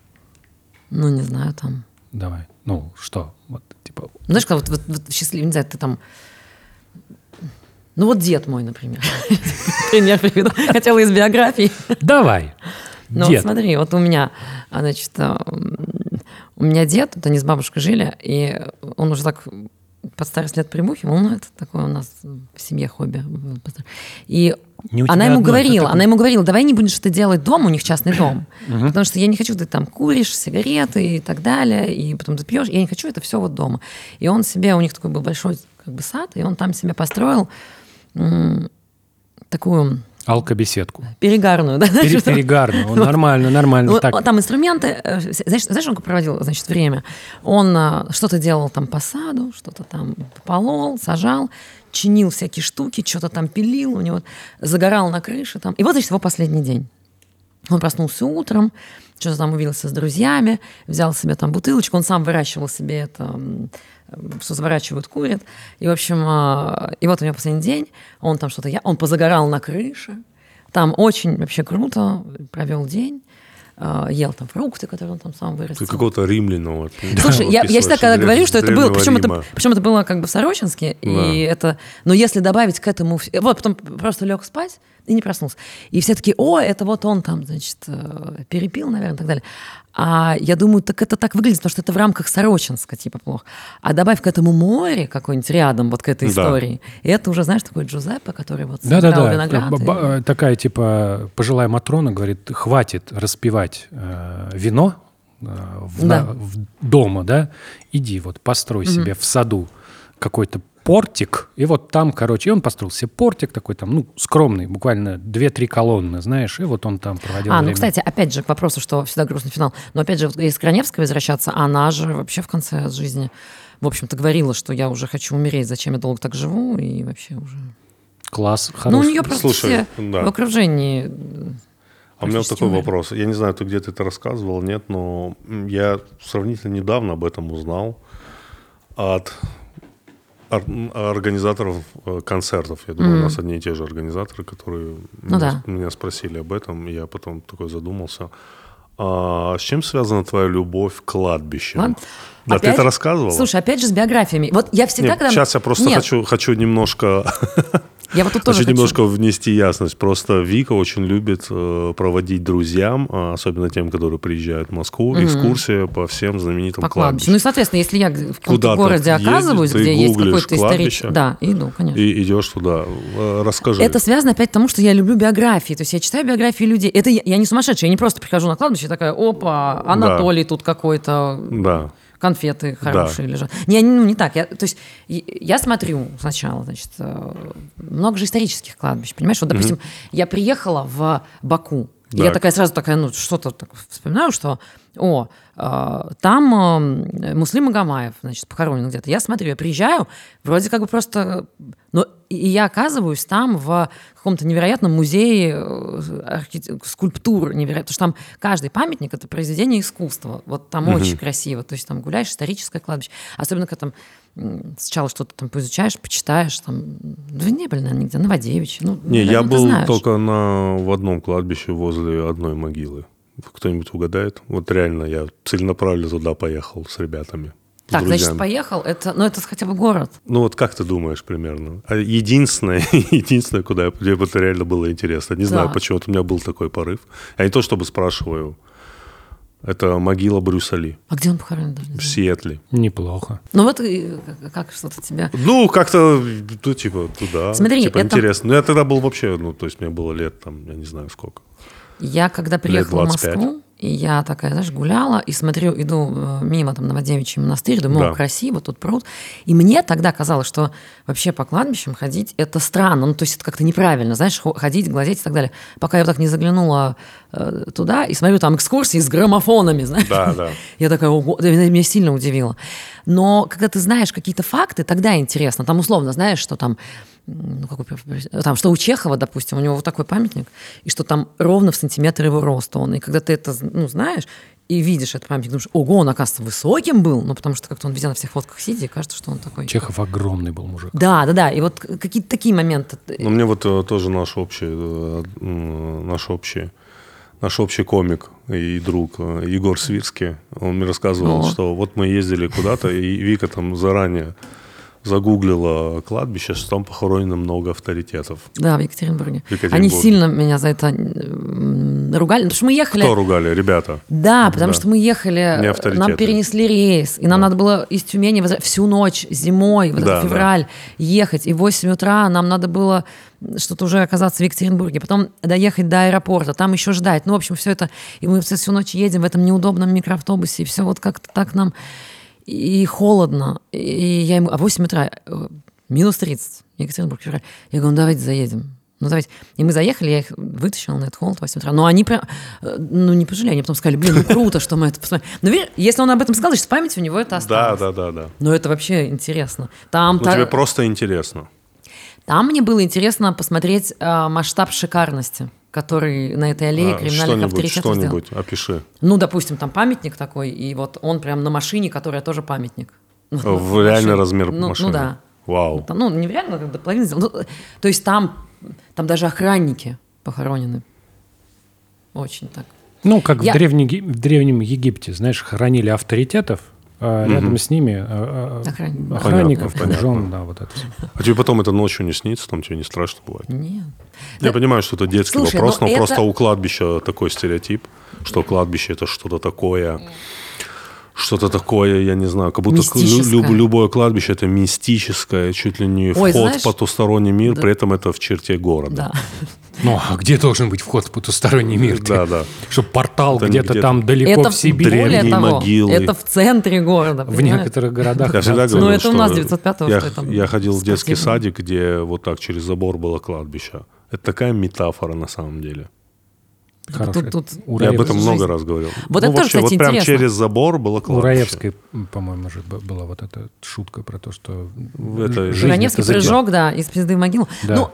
Ну, не знаю, там... давай, ну, что, вот, типа, Знаешь, как вот, вот, вот счастливый, не знаю, ты там... Ну, вот дед мой, например. Пример приведу. Хотела из биографии. давай, Ну, вот смотри, вот у меня, а, значит, а, м, у меня дед, вот они с бабушкой жили, и он уже так под старость лет примухивал, ну, это такое у нас в семье хобби. И тебя она ему одно, говорила, такой- она ему говорила, давай не будешь это делать дома, у них частный дом, потому что я не хочу, ты там куришь сигареты и так далее, и потом ты пьешь, я не хочу это все вот дома. И он себе, у них такой был большой как бы сад, и он там себе построил такую Алкобеседку. перегарную, да, Пере- Перегарно, он нормально, нормально. Ну, так. Там инструменты, э, знаешь, знаешь, он проводил, значит, время? Он а, что-то делал там по саду, что-то там полол, сажал, чинил всякие штуки, что-то там пилил, у него загорал на крыше там. И вот, значит, его последний день. Он проснулся утром, что-то там увиделся с друзьями, взял себе там бутылочку, он сам выращивал себе это, все заворачивают, курят. И, в общем, а, и вот у него последний день, он там что-то, я, он позагорал на крыше, там очень вообще круто провел день, а, ел там фрукты, которые он там сам Ты вырастил. какого-то римляна. Вот, Слушай, я, я всегда когда говорю, что это было, причем это, причем это было как бы в Сорочинске, Да. и это, но если добавить к этому, вот потом просто лег спать и не проснулся, и все таки, о, это вот он там, значит, э, перепил, наверное, и так далее. А я думаю, так это так выглядит, потому что это в рамках Сорочинска, типа, плохо. А добавь к этому море какое-нибудь рядом, вот к этой Да. истории, и это уже, знаешь, такой Джузеппе, который вот собирал Да-да-да. виноград. Б- и- э, Такая, типа, пожилая Матрона говорит, хватит распивать э, вино э, в, Да. на- в- дома, да? Иди вот построй себе в саду какой-то портик, и вот там, короче, и он построил себе портик такой там, ну, скромный, буквально 2-3 колонны, знаешь, и вот он там проводил А, ну, время. кстати, опять же, к вопросу, что всегда грустный финал. Но опять же, вот если к Раневской возвращаться, она же вообще в конце жизни, в общем-то, говорила, что я уже хочу умереть, зачем я долго так живу, и вообще уже... Класс, Ну, у хороший. нее просто Слушай, все да. в окружении... А у меня вот такой вопрос. Я не знаю, ты где-то это рассказывал, нет, но я сравнительно недавно об этом узнал от организаторов э, концертов. Я думаю, у нас одни и те же организаторы, которые Ну меня, да. меня спросили об этом, я потом такой задумался. А с чем связана твоя любовь к кладбищам? Ладно. Да, ты Опять- это рассказывала? Слушай, опять же, с биографиями. Вот я всегда, Нет, когда... сейчас я просто Нет, хочу, хочу немножко Я вот тут тоже Хочу немножко внести ясность. Просто Вика очень любит э, проводить друзьям, а особенно тем, которые приезжают в Москву, экскурсии по всем знаменитым по кладбищам. Ну и, соответственно, если я в каком-то городе ездишь, оказываюсь, где есть какой-то исторический... Да, иду, конечно. И идешь туда. Э, Расскажи. Это связано опять тому, что я люблю биографии. То есть я читаю биографии людей. Это я, я не сумасшедшая, я не просто прихожу на кладбище и такая, опа, Анатолий тут какой-то, Да. Конфеты хорошие лежат. Не, ну, не так. Я, то есть я смотрю сначала, значит, э, много же исторических кладбищ, понимаешь? Вот, допустим, я приехала в Баку, и я Так. такая сразу такая, ну, что-то так вспоминаю, что, о, э, там э, Муслим Магомаев, значит, похоронен где-то. Я смотрю, я приезжаю, вроде как бы просто... Но и я оказываюсь там в каком-то невероятном музее э, архите- скульптур невероятно, потому что там каждый памятник это произведение искусства. Вот там очень красиво. То есть там гуляешь, историческое кладбище. Особенно, когда там сначала что-то там поизучаешь, почитаешь. Там... Вы не были, наверное, нигде. Новодевичье. Ну, Не, я был знаешь. только на, в одном кладбище возле одной могилы. Кто-нибудь угадает? Вот реально я целенаправленно туда поехал с ребятами. Так, значит, друзьями. поехал. Это, ну, это хотя бы город. Ну вот как ты думаешь примерно? А Единственное, единственное, куда я, где бы это реально было интересно. Не знаю, Да. почему у меня был такой порыв. Я не то чтобы спрашиваю. Это могила Брюса Ли А где он похоронен? Даже в. Сиэтле. Неплохо. Ну вот как, как что-то тебя... Ну, как-то, ну, типа, туда. Смотри, типа, это- интересно. Ну, я тогда был вообще, ну, то есть мне было лет, там, я не знаю сколько. Я когда приехала в 25. Москву, и я такая, знаешь, гуляла, и смотрю, иду э, мимо там Новодевичий монастырь, думаю, Да. красиво, тут пруд. И мне тогда казалось, что вообще по кладбищам ходить это странно, ну то есть это как-то неправильно, знаешь, хо- ходить, глазеть и так далее. Пока я вот так не заглянула э, туда и смотрю там экскурсии с граммофонами, знаешь. Да, да. Я такая, ого, меня сильно удивило. Но когда ты знаешь какие-то факты, тогда интересно. Там условно знаешь, что там, ну, какой, пер- там, что у Чехова, допустим, у него вот такой памятник, и что там ровно в сантиметр его роста он. И когда ты это ну, знаешь и видишь этот памятник, думаешь, ого, он, оказывается, высоким был, ну, потому что как-то он везде на всех фотках сидит, и кажется, что он такой... Чехов огромный был мужик. Да, да, да. И вот какие-то такие моменты. Ну, мне вот э, тоже наш общий, э, наш общий, наш общий комик и друг э, Егор Свирский, он мне рассказывал, О. что вот мы ездили куда-то, и Вика там заранее загуглила кладбище, что там похоронено много авторитетов. Да, в Екатеринбурге. В Екатеринбурге. Они сильно меня за это ругали. Потому что мы ехали... Кто ругали? Ребята. Да, потому Да. что мы ехали, э, нам перенесли рейс, и нам надо было из Тюмени возра- всю ночь зимой, вот Да, февраль, ехать, и в 8 утра нам надо было что-то уже оказаться в Екатеринбурге, потом доехать до аэропорта, там еще ждать. Ну, в общем, все это, и мы всю ночь едем в этом неудобном микроавтобусе, и все вот как-то так нам и холодно. И я ему, а 8 утра, э, минус 30, Екатеринбург, февраль. Я говорю, ну давайте заедем. Ну, давайте. И мы заехали, я их вытащила на этот холод в 8 утра. Но они прям, э, ну, не пожалели. Они потом сказали, блин, ну круто, что мы это посмотрели. Но видишь, если он об этом сказал, значит, в памяти у него это Да, осталось. да, да, да. Но это вообще интересно. Там, Ну, та- тебе просто интересно. там мне было интересно посмотреть э, масштаб шикарности. Который на этой аллее А, криминальных авторитетов сделал. что-нибудь, опиши. Ну, допустим, там памятник такой, и вот он прям на машине, которая тоже памятник. Ну, В реальный машине. размер ну, машины. Ну да. Вау. Там, ну, не в реально, как до половины сделал. Ну, то есть там, там даже охранники похоронены. Очень так. Ну, как Я- в, древней Ги- в Древнем Египте, знаешь, хоронили авторитетов, а рядом с ними а, Охранники. охранников, Понятно, жен, да, вот это все. А тебе потом это ночью не снится, там тебе не страшно бывает? Нет. Я понимаю, что это детский Слушай, вопрос, но но, это- просто у кладбища такой стереотип, что кладбище это что-то такое, что-то такое, я не знаю, как будто люб- любое кладбище это мистическое, чуть ли не Ой, вход знаешь- в потусторонний мир, Да. при этом это в черте города. Да. Ну, а где должен быть вход в потусторонний мир? Да, да. Чтобы портал Это где-то где-то там далеко Это в Сибири. более древние того, могилы. это в центре города. В понимаешь? некоторых городах. Я всегда да, говорю, Ну, это у что нас 905-го, я, что там я ходил в детский садик, где вот так через забор было кладбище. Это такая метафора на самом деле. Хороший. Тут- тут- У Я об этом много жизнь. раз говорил. Вот ну, это тоже, вообще, кстати, вот прям интересно. через забор было У кладбище. Раевской, по-моему, же была вот эта шутка про то, что это- жизнь Раневский это прыжок, да, из пизды в могилу. Да. Ну,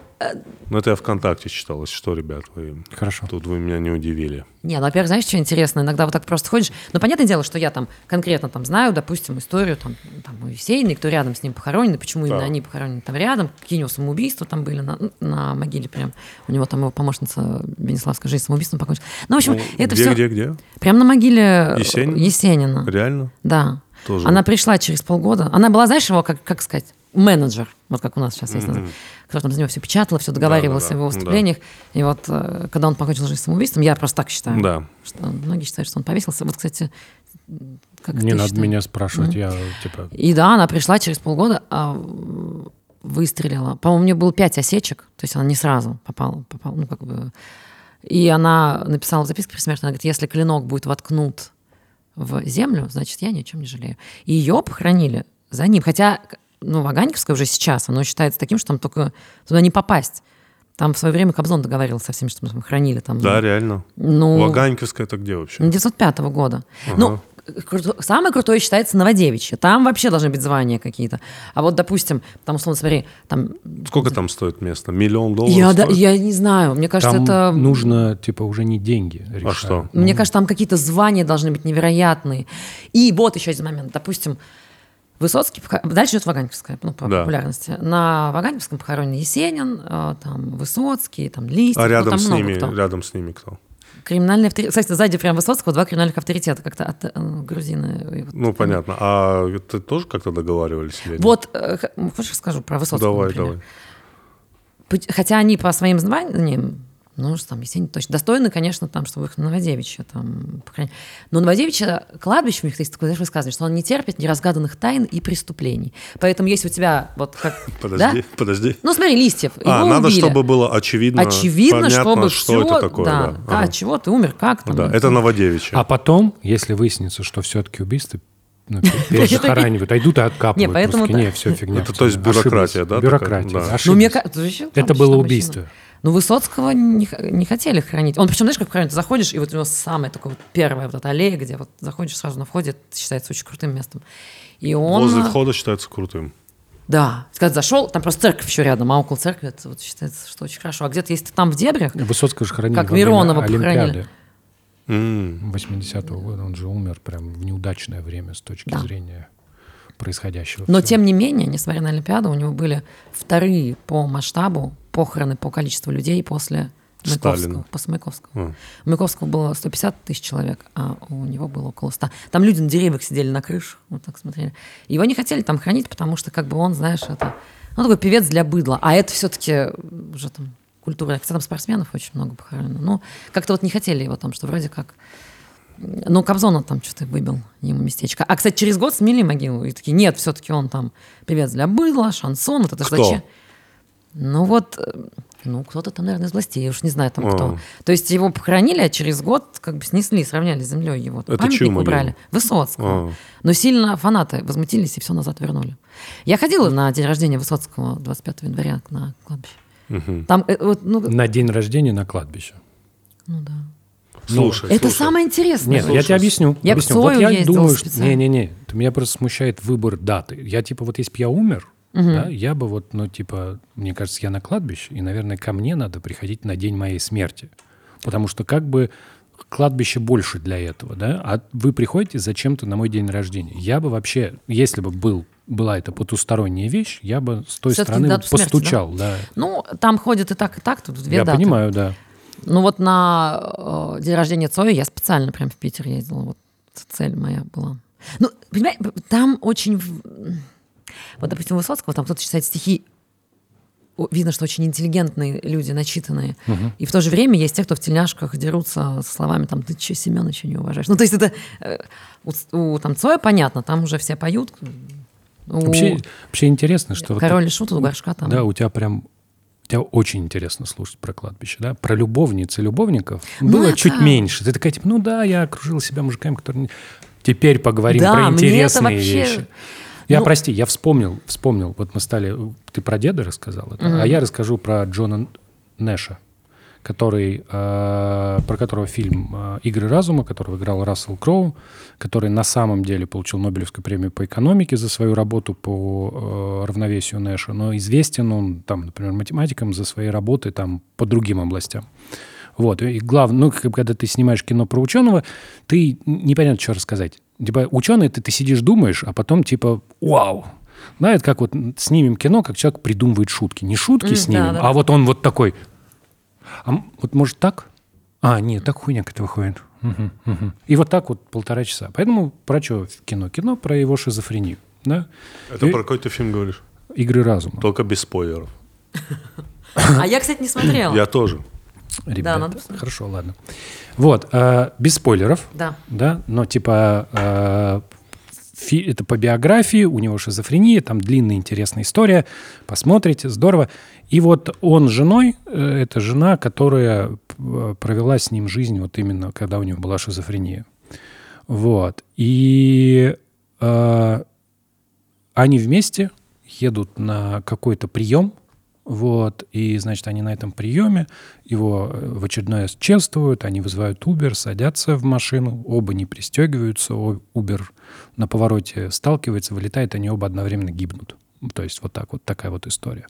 Ну, это я ВКонтакте читал, если что, ребят, вы... Хорошо. Тут вы меня не удивили. Не, ну, во-первых, знаешь, что интересно? Иногда вот так просто ходишь. Ну, понятное дело, что я там конкретно там знаю, допустим, историю там, там у Евсеиной, кто рядом с ним похоронен, и почему именно Да. они похоронены там рядом, какие у него самоубийства там были на, на могиле прям. У него там его помощница Бенеславская жизнь самоубийством покончила. Ну, в общем, Ну, это где, все где, где? прям на могиле Есенина? Есенина. Реально? Да. Тоже. Она пришла через полгода. Она была, знаешь, его, как, как сказать, менеджер, вот как у нас сейчас есть, название, которая там за него все печатала, все договаривалась Да-да-да, о его да. выступлениях. И вот, э, когда он покончил жизнь самоубийством, я просто так считаю. Да. Что многие считают, что он повесился. Вот, кстати, как Не ты надо считаешь? меня спрашивать, я типа... И да, она пришла через полгода, а, выстрелила. По-моему, у нее было пять осечек, то есть она не сразу попала, попала, ну, как бы... И она написала в записке предсмертной, она говорит, если клинок будет воткнут в землю, значит, я ни о чем не жалею. И ее похоронили за ним. Хотя, ну, Ваганьковская уже сейчас, оно считается таким, что там только туда не попасть. Там в свое время Кобзон договаривался со всеми, что мы хранили там. Да, реально. Ну, Ваганьковская это где вообще? 905 года. Ну, круто- самое крутое считается Новодевичье. Там вообще должны быть звания какие-то. А вот, допустим, там, условно, смотри, там... Сколько там стоит место? Миллион долларов Я, да, стоит? я не знаю, мне кажется, Там это... нужно, типа, уже не деньги решать. А что? Мне кажется, там какие-то звания должны быть невероятные. И вот еще один момент. Допустим, Высоцкий, дальше идет Ваганьковская, ну, по Да. популярности. На Ваганьковском похоронен Есенин, э, там, Высоцкий, там, Листьев. А ну, рядом там с ними, кто. рядом с ними кто? Криминальный авторитет. Кстати, сзади прям Высоцкого два криминальных авторитета, как-то от э, грузины. вот Ну, понятно. А ты тоже как-то договаривались? или нет? Вот, э, хочешь расскажу про Высоцкого, Давай, например? давай. Хотя они по своим званиям, ну, что там, Есенин точно, достойны, конечно, там, чтобы их на Новодевичье там, похоронить. Но Новодевичье, кладбище у них есть такое, знаешь, высказывание, что он не терпит неразгаданных тайн и преступлений. Поэтому если у тебя вот как... Подожди, да? подожди. Ну, смотри, Листьев, А, его надо, убили. чтобы было очевидно, Очевидно, понятно, чтобы что все, это такое. да, Да, да, Ага. от чего ты умер, как там. Да, это Новодевичье. А потом, если выяснится, что все-таки убийство ну, пе- перезахоранивают, а идут и откапывают. Не, поэтому просто. да. Не, все фигня. Это, то есть, бюрократия, да? Бюрократия, Да. Ну, мне кажется, Это было убийство. Ну, Высоцкого не, не хотели хранить. Он, причем, знаешь, как хранить? Ты заходишь, и вот у него самая такая вот первая вот эта аллея, где вот заходишь сразу на входе, это считается очень крутым местом. И он... Возле входа считается крутым. Да. Когда зашел, там просто церковь еще рядом, а около церкви это вот считается, что очень хорошо. А где-то, если ты там в дебрях, Высоцкого же хоронили Как во время Миронова похоронили. Олимпиады М. 80-го года. Он же умер прям в неудачное время с точки Да. зрения происходящего. Но всего. тем не менее, несмотря на Олимпиаду, у него были вторые по масштабу похороны по количеству людей после Маяковского. Сталина. После Маяковского. А. У Маяковского было 150 тысяч человек, а у него было около 100. Там люди на деревьях сидели на крыше, вот так смотрели. Его не хотели там хранить, потому что как бы он, знаешь, это... Ну, такой певец для быдла. А это все-таки уже там культура. Хотя там спортсменов очень много похоронено. Но как-то вот не хотели его там, что вроде как... Ну, Кобзона там что-то выбил ему местечко. А, кстати, через год смели могилу. И такие, нет, все-таки он там певец для быдла, шансон, вот это Кто? зачем? Ну вот, э, ну кто-то там, наверное, из властей, я уж не знаю там А. кто. То есть его похоронили, а через год как бы снесли, сравняли с землей его. Это Памятник чью могилу? убрали. Высоцкого. А. Но сильно фанаты возмутились и все назад вернули. Я ходила на день рождения Высоцкого 25 января на кладбище. Мгм. Там, э, вот, ну, На день рождения на кладбище. ну да. Слушай, Это слушай. самое интересное. Нет, я тебе объясню. Я объясню. Вот я думаю, что... Не-не-не, меня просто смущает выбор даты. Я типа, вот если бы я умер, да, я бы вот, ну, типа, мне кажется, я на кладбище, и, наверное, ко мне надо приходить на день моей смерти. Потому что как бы кладбище больше для этого, да, а вы приходите зачем-то на мой день рождения. Я бы вообще, если бы был, была эта потусторонняя вещь, я бы с той Всё-таки стороны вот смерти, постучал, да. Ну, там ходит и так, и так, тут две я даты. понимаю, да. Ну вот на э, день рождения Цоя я специально прям в Питер ездила. Вот цель моя была. Ну, понимаешь, там очень... Вот, допустим, у Высоцкого там кто-то читает стихи, видно, что очень интеллигентные люди, начитанные. И в то же время есть те, кто в тельняшках дерутся со словами там «ты че Семеновича не уважаешь?». Ну, то есть это... э, у, у, там Цоя понятно, там уже все поют. У Вообще, вообще интересно, что... вот Король и Шут, у Горшка там. Да, у тебя прям тебя очень интересно слушать про кладбище, да? Про любовниц и любовников Ну, было это- чуть меньше. Ты такая, типа, ну да, я окружила себя мужиками, которые... Теперь поговорим Да, про интересные вообще- вещи. Я, Ну- прости, я вспомнил, вспомнил. Вот мы стали... Ты про деда рассказал это, а я расскажу про Джона Нэша, который, э, про которого фильм э, «Игры разума», которого играл Рассел Кроу, который на самом деле получил Нобелевскую премию по экономике за свою работу по э, равновесию Нэша, но известен он, там, например, математиком за свои работы там, по другим областям. Вот. И главное, ну, когда ты снимаешь кино про ученого, ты непонятно, что рассказать. Типа, ученый, ты, ты сидишь, думаешь, а потом типа, вау. Да, это как вот снимем кино, как человек придумывает шутки. Не шутки снимем, да, да. а вот он вот такой. А вот может так? А, нет, так хуйня какая-то выходит. Мгм, мгм. И вот так вот полтора часа. Поэтому про что кино? Кино про его шизофрению. Да? Это И- про какой ты фильм говоришь? Игры разума. Только без спойлеров. А я, кстати, не смотрела. Я тоже. Ребята, надо посмотреть. хорошо, ладно. Вот, э, без спойлеров. Да. Да, но типа э, фи- это по биографии, у него шизофрения, там длинная интересная история. Посмотрите, здорово. И вот он с женой, э, это жена, которая э, провела с ним жизнь вот именно, когда у него была шизофрения. Вот. И э, они вместе едут на какой-то прием, вот, и, значит, они на этом приеме его э, в очередной раз чествуют, они вызывают Uber, садятся в машину, оба не пристегиваются, Uber на повороте сталкивается, вылетает, они оба одновременно гибнут. Ну, То есть вот так вот, такая вот история.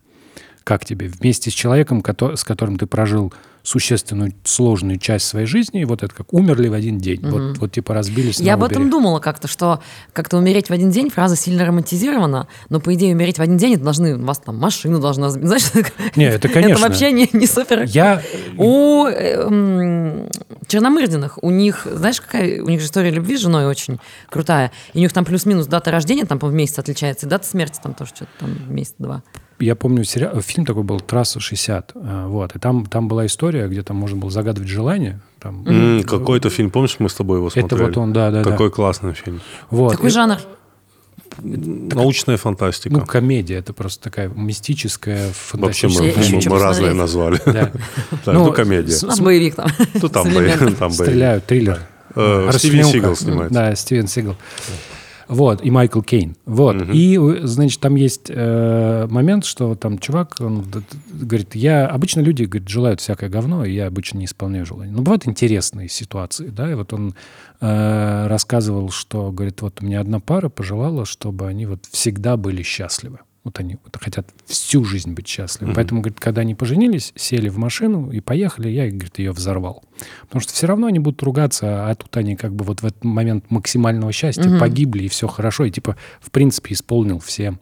Как тебе? Вместе с человеком, с которым ты прожил существенную, сложную часть своей жизни, и вот это как умерли в один день. Вот, вот типа разбились Я об этом думала как-то, что как-то умереть в один день, фраза сильно романтизирована, но по идее умереть в один день, это должны, у вас там машину должна сбить. Знаешь, Не, это, конечно. Это вообще не, не супер. Я... У э, м, Черномырдиных, у них, знаешь, какая у них же история любви с женой очень крутая. И у них там плюс-минус дата рождения там по месяц отличается, и дата смерти там тоже что-то там месяц-два. Я помню, сериал, фильм такой был «Трасса 60». э, Вот, и там, там была история, где там можно было загадывать желание. Там, М, Какой-то фильм, помнишь, мы с тобой его Это смотрели? вот он, да, да, да. Такой классный фильм. вот. Какой И- жанр? Научная фантастика. Ну, комедия. Это просто такая мистическая, Вообще мы, фантастическая. ещё мы- что мы разные назвали. Да. Да, Ну, Ну, комедия. У нас боевик там. Ну, там с. Стреляют, триллер. Э. Стивен Сигал снимается. Да, Стивен Сигал. Вот, и Майкл Кейн. Вот, и, э, значит, там есть э, момент, что там чувак, он говорит, я, обычно люди, говорит, желают всякое говно, и я обычно не исполняю желание. Но бывают интересные ситуации, да, и вот он э, рассказывал, что, говорит, вот у меня одна пара пожелала, чтобы они вот всегда были счастливы. Вот они вот хотят всю жизнь быть счастливы. Поэтому, говорит, когда они поженились, сели в машину и поехали, я, говорит, ее взорвал. Потому что все равно они будут ругаться, а тут они как бы вот в этот момент максимального счастья погибли, и все хорошо. И типа, в принципе, исполнил все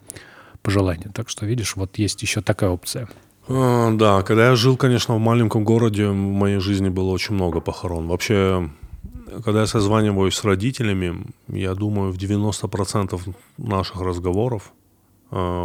пожелания. Так что, видишь, вот есть еще такая опция. А, Да, когда я жил, конечно, в маленьком городе, в моей жизни было очень много похорон. Вообще, когда я созваниваюсь с родителями, я думаю, в 90% наших разговоров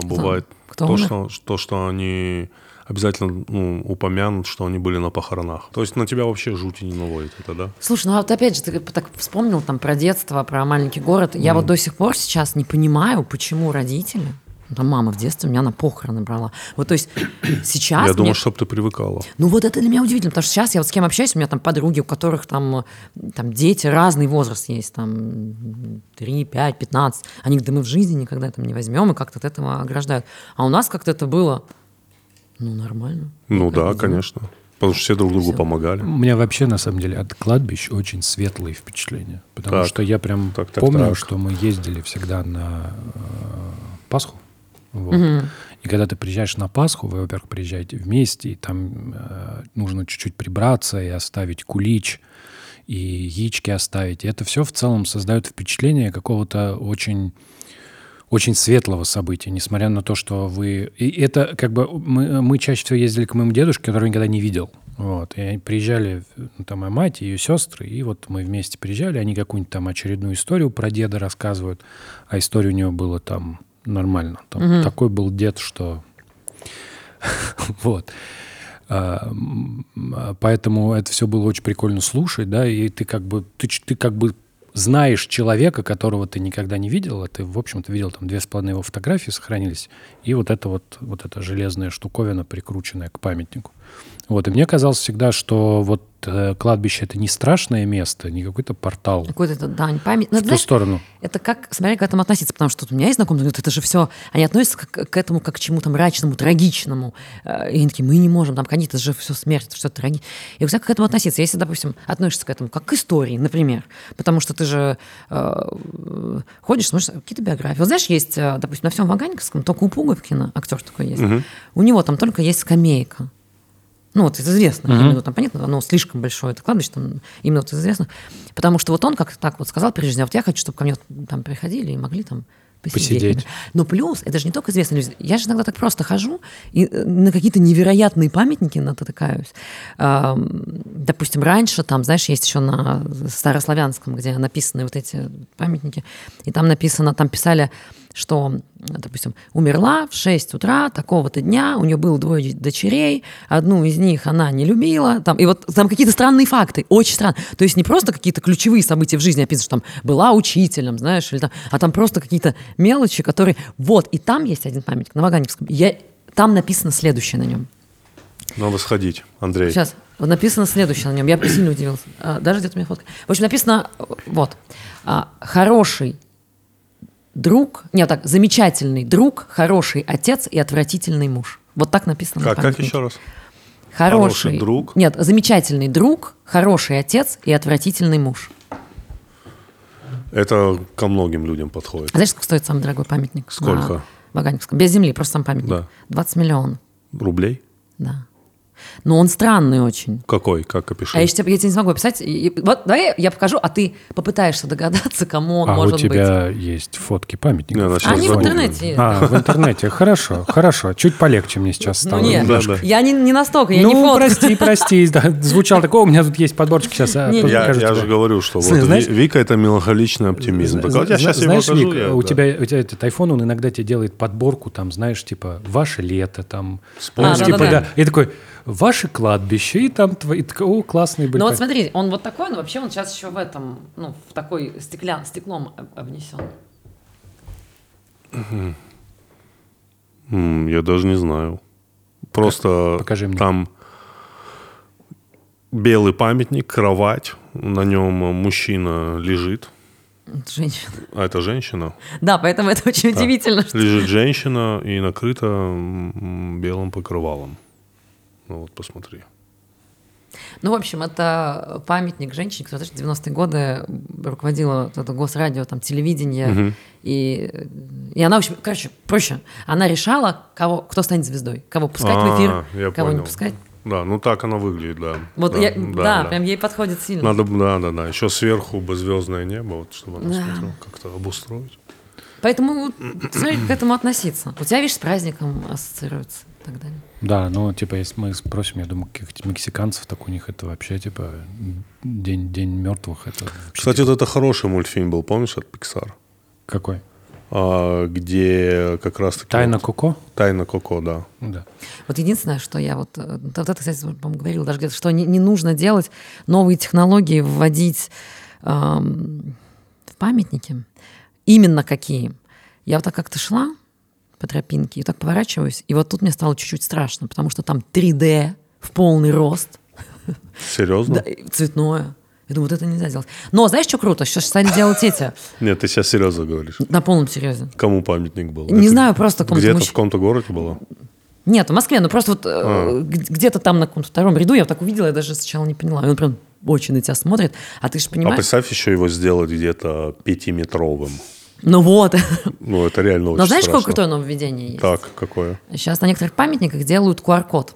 бывает кто то, что, то, что они обязательно ну, упомянут, что они были на похоронах. То есть на тебя вообще жути не наводит это, да? Слушай, ну вот опять же, ты так вспомнил там про детство, про маленький город. Я вот до сих пор сейчас не понимаю, почему родители, там мама в детстве меня на похороны брала. Вот то есть сейчас я мне- думаю, чтобы ты привыкала. Ну вот это для меня удивительно, потому что сейчас я вот с кем общаюсь, у меня там подруги, у которых там, там дети, разный возраст есть, там 3, 5, 15. Они говорят, да мы в жизни никогда там не возьмем, и как-то от этого ограждают. А у нас как-то это было, ну, нормально. Ну да, Видимо. конечно. Потому что все друг другу помогали. У меня вообще, на самом деле, от кладбищ очень светлые впечатления. Потому Так. что я прям Так, так, помню, так. что мы ездили всегда на э, Пасху. Вот. И когда ты приезжаешь на Пасху, вы, во-первых, приезжаете вместе, и там э, нужно чуть-чуть прибраться и оставить кулич, и яички оставить. И это все в целом создает впечатление какого-то очень очень светлого события, несмотря на то, что вы... И это как бы... Мы, мы чаще всего ездили к моему дедушке, которого никогда не видел. Вот. И приезжали, ну, там, моя мать и ее сестры, и вот мы вместе приезжали, они какую-нибудь там очередную историю про деда рассказывают, а история у него была там нормально. Там такой был дед, что... Вот. А, а, Поэтому это все было очень прикольно слушать, да, и ты как бы, ты, ты как бы знаешь человека, которого ты никогда не видел, а ты, в общем-то, видел там две с половиной его фотографии сохранились, и вот эта вот, вот эта железная штуковина, прикрученная к памятнику. Вот, и мне казалось всегда, что вот кладбище — это не страшное место, не какой-то портал Какой-то дань памяти. Ну, в ту знаешь, сторону. Это как, смотря к этому относиться, потому что у меня есть знакомые, говорят, это же все, они относятся к, к этому как к чему-то мрачному, трагичному. Э, И они такие, мы не можем, там, конечно, это же все смерть, это все трагично. И вот как к этому относиться? Если, допустим, относишься к этому как к истории, например, потому что ты же э, ходишь, смотришь какие-то биографии. Вот знаешь, есть, э, допустим, на всем Ваганьковском, только у Пуговкина, актер такой есть, у него там только есть скамейка. Ну, вот из известных, именно там, понятно, оно слишком большое, это кладбище, там, именно вот из известных. Потому что вот он как так вот сказал при жизни, «А вот я хочу, чтобы ко мне там приходили и могли там посидеть. Посидеть. Но плюс, это же не только известные люди. Я же иногда так просто хожу и э, на какие-то невероятные памятники натыкаюсь. Допустим, раньше там, знаешь, есть еще на старославянском, где написаны вот эти памятники, и там написано, там писали, что, допустим, умерла в 6 утра такого-то дня, у нее было двое дочерей, одну из них она не любила, там, и вот там какие-то странные факты, очень странные. То есть не просто какие-то ключевые события в жизни описаны, что там была учителем, знаешь, или там, а там просто какие-то мелочи, которые... Вот, и там есть один памятник на Ваганьковском. Я... Там написано следующее на нем. Надо сходить, Андрей. Сейчас. Вот написано следующее на нем. Я сильно удивился. А, даже где-то у меня фотка. В общем, написано э, вот. А, хороший друг, нет, так, замечательный друг, хороший отец и отвратительный муж. Вот так написано на Как, как памятнике. еще раз? Хороший, Хороший друг. Нет, замечательный друг, хороший отец и отвратительный муж. Это ко многим людям подходит. А знаешь, сколько стоит самый дорогой памятник? Сколько? На Ваганьковском. Без земли, просто сам памятник. Да. 20 миллионов, Рублей? да. Но он странный очень. Какой? Как опиши? А я, тебе, я тебе не смогу описать. И- вот давай я покажу, а ты попытаешься догадаться, кому он а может у тебя есть фотки памятников? Быть. сейчас Они в интернете есть. А, в интернете. Хорошо, хорошо. Чуть полегче мне сейчас Ну стало. нет, Да, да. я не, не настолько, я ну, не фото. прости, прости. да, звучал такой, «О, у меня тут есть подборчик сейчас. а, Не, Я, покажу я тебе». же говорю, что вот знаешь- Вика это меланхоличный оптимизм. Так я Зна- сейчас его знаешь, покажу. Вик, я- у, да. тебя, у тебя этот iPhone, он иногда тебе делает подборку, там, знаешь, типа, ваше лето, там, А, знаешь, типа, да-да-да. да. И такой, ваше кладбище, и там твои, и такой, о, классные были. Ну вот смотри, он вот такой, но вообще он сейчас еще в этом, ну, в такой стеклян, стеклом об- обнесен. М, Я даже не знаю. Просто Покажи мне. там белый памятник, кровать, на нем мужчина лежит, Это женщина. а это женщина. Да, поэтому это очень удивительно. что- Лежит женщина и накрыта белым покрывалом. Ну вот посмотри. Ну, в общем, это памятник женщине, которая в 90-е годы руководила вот это госрадио, там, телевидение. И, и она, в общем, короче, проще. Она решала, кого, кто станет звездой. Кого пускать в эфир, А, кого не понял. пускать. Да, ну так она выглядит, да. Вот да, я, да, прям ей подходит сильно. Надо, да, да, да. Еще сверху бы звездное небо, вот, чтобы она Да. смотрела, как-то обустроить. Поэтому смотри, как к этому относиться. У тебя, видишь, с праздником ассоциируется и так далее. Да, ну, типа, если мы спросим, я думаю, каких-то мексиканцев, так у них это вообще, типа, день, день мертвых. Это вообще, Кстати, вот это хороший мультфильм был, помнишь, от Pixar? какой? А, где как раз таки... Тайна вот- Коко? Тайна Коко, да. Да. Вот единственное, что я вот, э, вот это, кстати, по-моему, говорила даже где-то, что не, не нужно делать новые технологии, вводить эм, в памятники. Именно какие. Я вот так как-то шла по тропинке и так поворачиваюсь, и вот тут мне стало чуть-чуть страшно, потому что там 3D в полный рост, Серьезно? да, цветное. Я думаю, вот это нельзя делать. Но знаешь, что круто? Сейчас стали делать эти Нет, ты сейчас серьезно говоришь. на полном серьезе. Кому памятник был? Не знаю, просто какому-то Где-то мужч- в каком-то городе было? Нет, в Москве, ну просто вот э, А. где-то там на каком-то втором ряду я вот так увидела, я даже сначала не поняла. И он прям очень на тебя смотрит, а ты же А понимаешь... представь еще его сделать где-то пятиметровым. Ну вот. Ну, это реально очень Но знаешь, какое страшно. крутое нововведение есть? Так, какое? Сейчас на некоторых памятниках делают QR-код.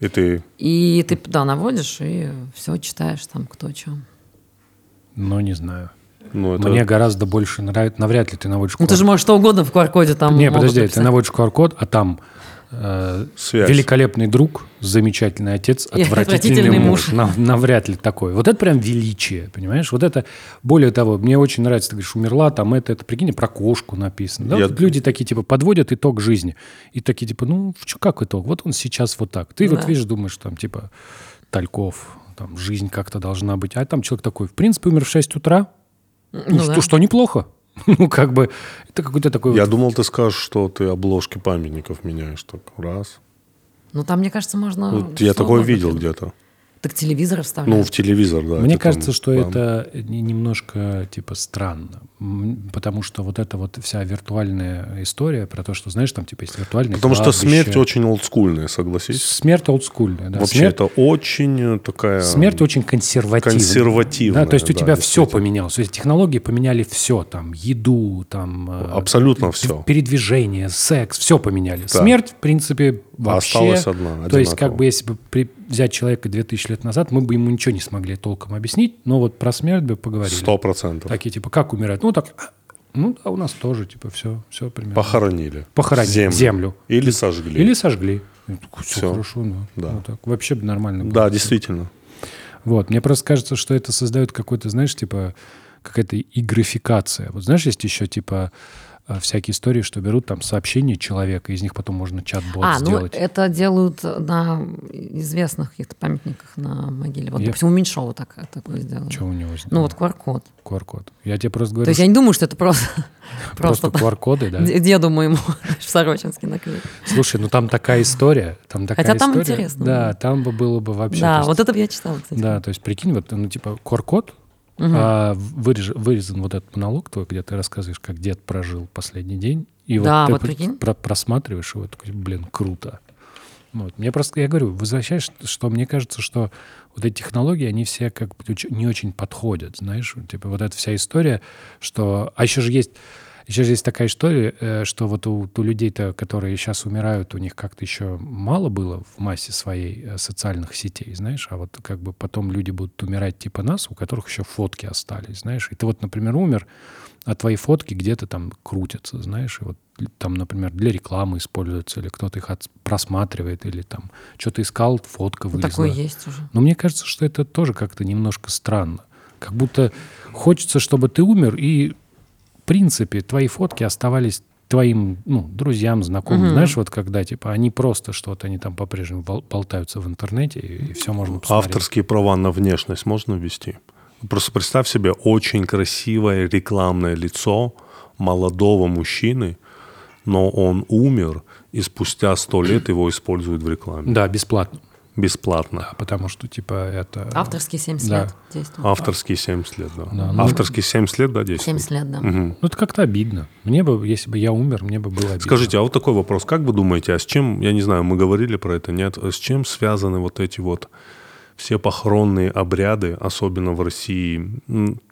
И ты... И ты туда наводишь, и все читаешь там, кто что. Ну, не знаю. Ну, это... Мне гораздо больше нравится, навряд ли ты наводишь Ну ты же можешь что угодно в QR-коде там Не, подожди, ты написать. наводишь QR-код, а там э, Связь. великолепный друг, замечательный отец, отвратительный, отвратительный муж. муж. Нав- навряд ли такой. Вот это прям величие, понимаешь? Вот это, более того, мне очень нравится, ты говоришь, умерла, там это, это, прикинь, про кошку написано. Да? Я- Вот люди такие, типа, подводят итог жизни. И такие, типа, ну, как итог? Вот он сейчас вот так. Ты вот Да. видишь, думаешь, там, типа, Тальков, там, жизнь как-то должна быть. А там человек такой, в принципе, умер в 6 утра. Ну, Ну что, да. что неплохо. Ну, как бы, это какой-то такой... Я вот- думал, ты скажешь, что ты обложки памятников меняешь. Так, раз. Ну там, мне кажется, можно... Вот я такое видел где-то. Так телевизор вставляют. Ну, в телевизор, да. Мне это там кажется, что пам- это не- немножко типа странно, потому что вот эта вот вся виртуальная история про то, что знаешь, там типа есть виртуальные Потому что кладбища. смерть очень олдскульная, согласись. смерть олдскульная, да. Вообще смерть, это очень такая... смерть очень консервативная. консервативная, Да, то есть у да, тебя все поменялось, то есть технологии поменяли все, там еду, там э, Абсолютно д- всё. передвижение, секс, все поменяли. Да. Смерть, в принципе, вообще. Осталась одна, То есть как одинаково. бы если бы при- взять человека 2000 лет назад, мы бы ему ничего не смогли толком объяснить, но вот про смерть бы поговорили. Сто процентов. Такие, типа, как умирать? Ну, так, ну, да, у нас тоже, типа, все, все примерно. Похоронили. Похоронили. Землю. Землю. Или сожгли. Или сожгли. все Всё. хорошо, да. Да. Вот так. Вообще бы нормально было. Да, действительно. Вот, мне просто кажется, что это создает какой-то, знаешь, типа, какая-то игрификация. Вот знаешь, есть еще, типа, всякие истории, что берут там сообщения человека, из них потом можно чат-бот а, ну сделать. это делают на известных каких-то памятниках на могиле. Вот, Я- допустим, у Меньшова так, такое сделали. Что у него Ну вот QR-код. QR-код. Я тебе просто То говорю, есть я не думаю, что это просто, просто просто, QR-коды, да? деду моему в Сорочинске наклеить. Слушай, ну там такая история, там такая Хотя там история. интересно Да, там бы было бы вообще... то Да, вот это бы я читала, кстати. Да, то есть прикинь, вот, ну, типа, QR-код, а, вырежи- вырезан вот этот монолог твой, где ты рассказываешь, как дед прожил последний день, и Да, вот вот ты прикинь. про- просматриваешь его, такой, блин, круто. Вот. Мне просто, я говорю, возвращаешь, что мне кажется, что вот эти технологии, они все как бы не очень подходят, знаешь, вот, типа вот эта вся история, что... А еще же есть, еще же есть такая история, э, что вот у, у людей-то, которые сейчас умирают, у них как-то еще мало было в массе своей э, социальных сетей, знаешь, а вот как бы потом люди будут умирать типа нас, у которых еще фотки остались, знаешь. И ты вот, например, умер, а твои фотки где-то там крутятся, знаешь, и вот там, например, для рекламы используются, или кто-то их от- просматривает, или там что-то искал, фотка Ну, вылезла. такое есть уже. Но мне кажется, что это тоже как-то немножко странно. Как будто хочется, чтобы ты умер, и, принципе, твои фотки оставались твоим ну, друзьям, знакомым. Знаешь, вот когда типа они просто что-то, они там по-прежнему бол- болтаются в интернете, и, все можно посмотреть. Авторские права на внешность можно ввести? Просто представь себе очень красивое рекламное лицо молодого мужчины, но он умер, и спустя сто лет его используют в рекламе. Да, бесплатно. Бесплатно. Да, потому что, типа, это... Авторские 70 Да. лет действуют. Авторские 70 лет, да. Да, ну- Авторские 70 лет, да, действуют. 70 лет, да. Ну, это как-то обидно. Мне бы, если бы я умер, мне бы было обидно. Скажите, а вот такой вопрос. Как вы думаете, а с чем, я не знаю, мы говорили про это, нет, с чем связаны вот эти вот все похоронные обряды, особенно в России?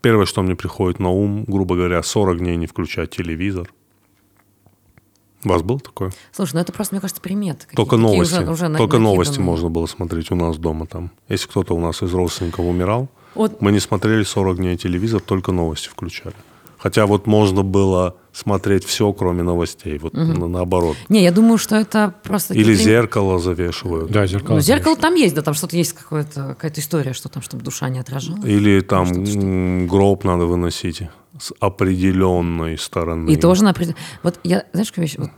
Первое, что мне приходит на ум, грубо говоря, 40 дней не включать телевизор. У вас было такое? Слушай, ну это просто, мне кажется, приметы. какие- Только новости. уже- уже Только новости накиданные. можно было смотреть у нас дома там. Если кто-то у нас из родственников умирал, Вот мы не смотрели 40 дней телевизор, только новости включали. Хотя вот можно было смотреть все, кроме новостей. Вот на- наоборот. Не, я думаю, что это просто... такие Или прим- зеркало завешивают. Да, зеркало. Ну, зеркало там есть, да, там что-то есть, какое-то, какая-то история, что там, чтобы душа не отражалась. Или там м, гроб надо выносить с определенной стороны. И тоже на определен- Вот я, знаешь, какую вещь вот,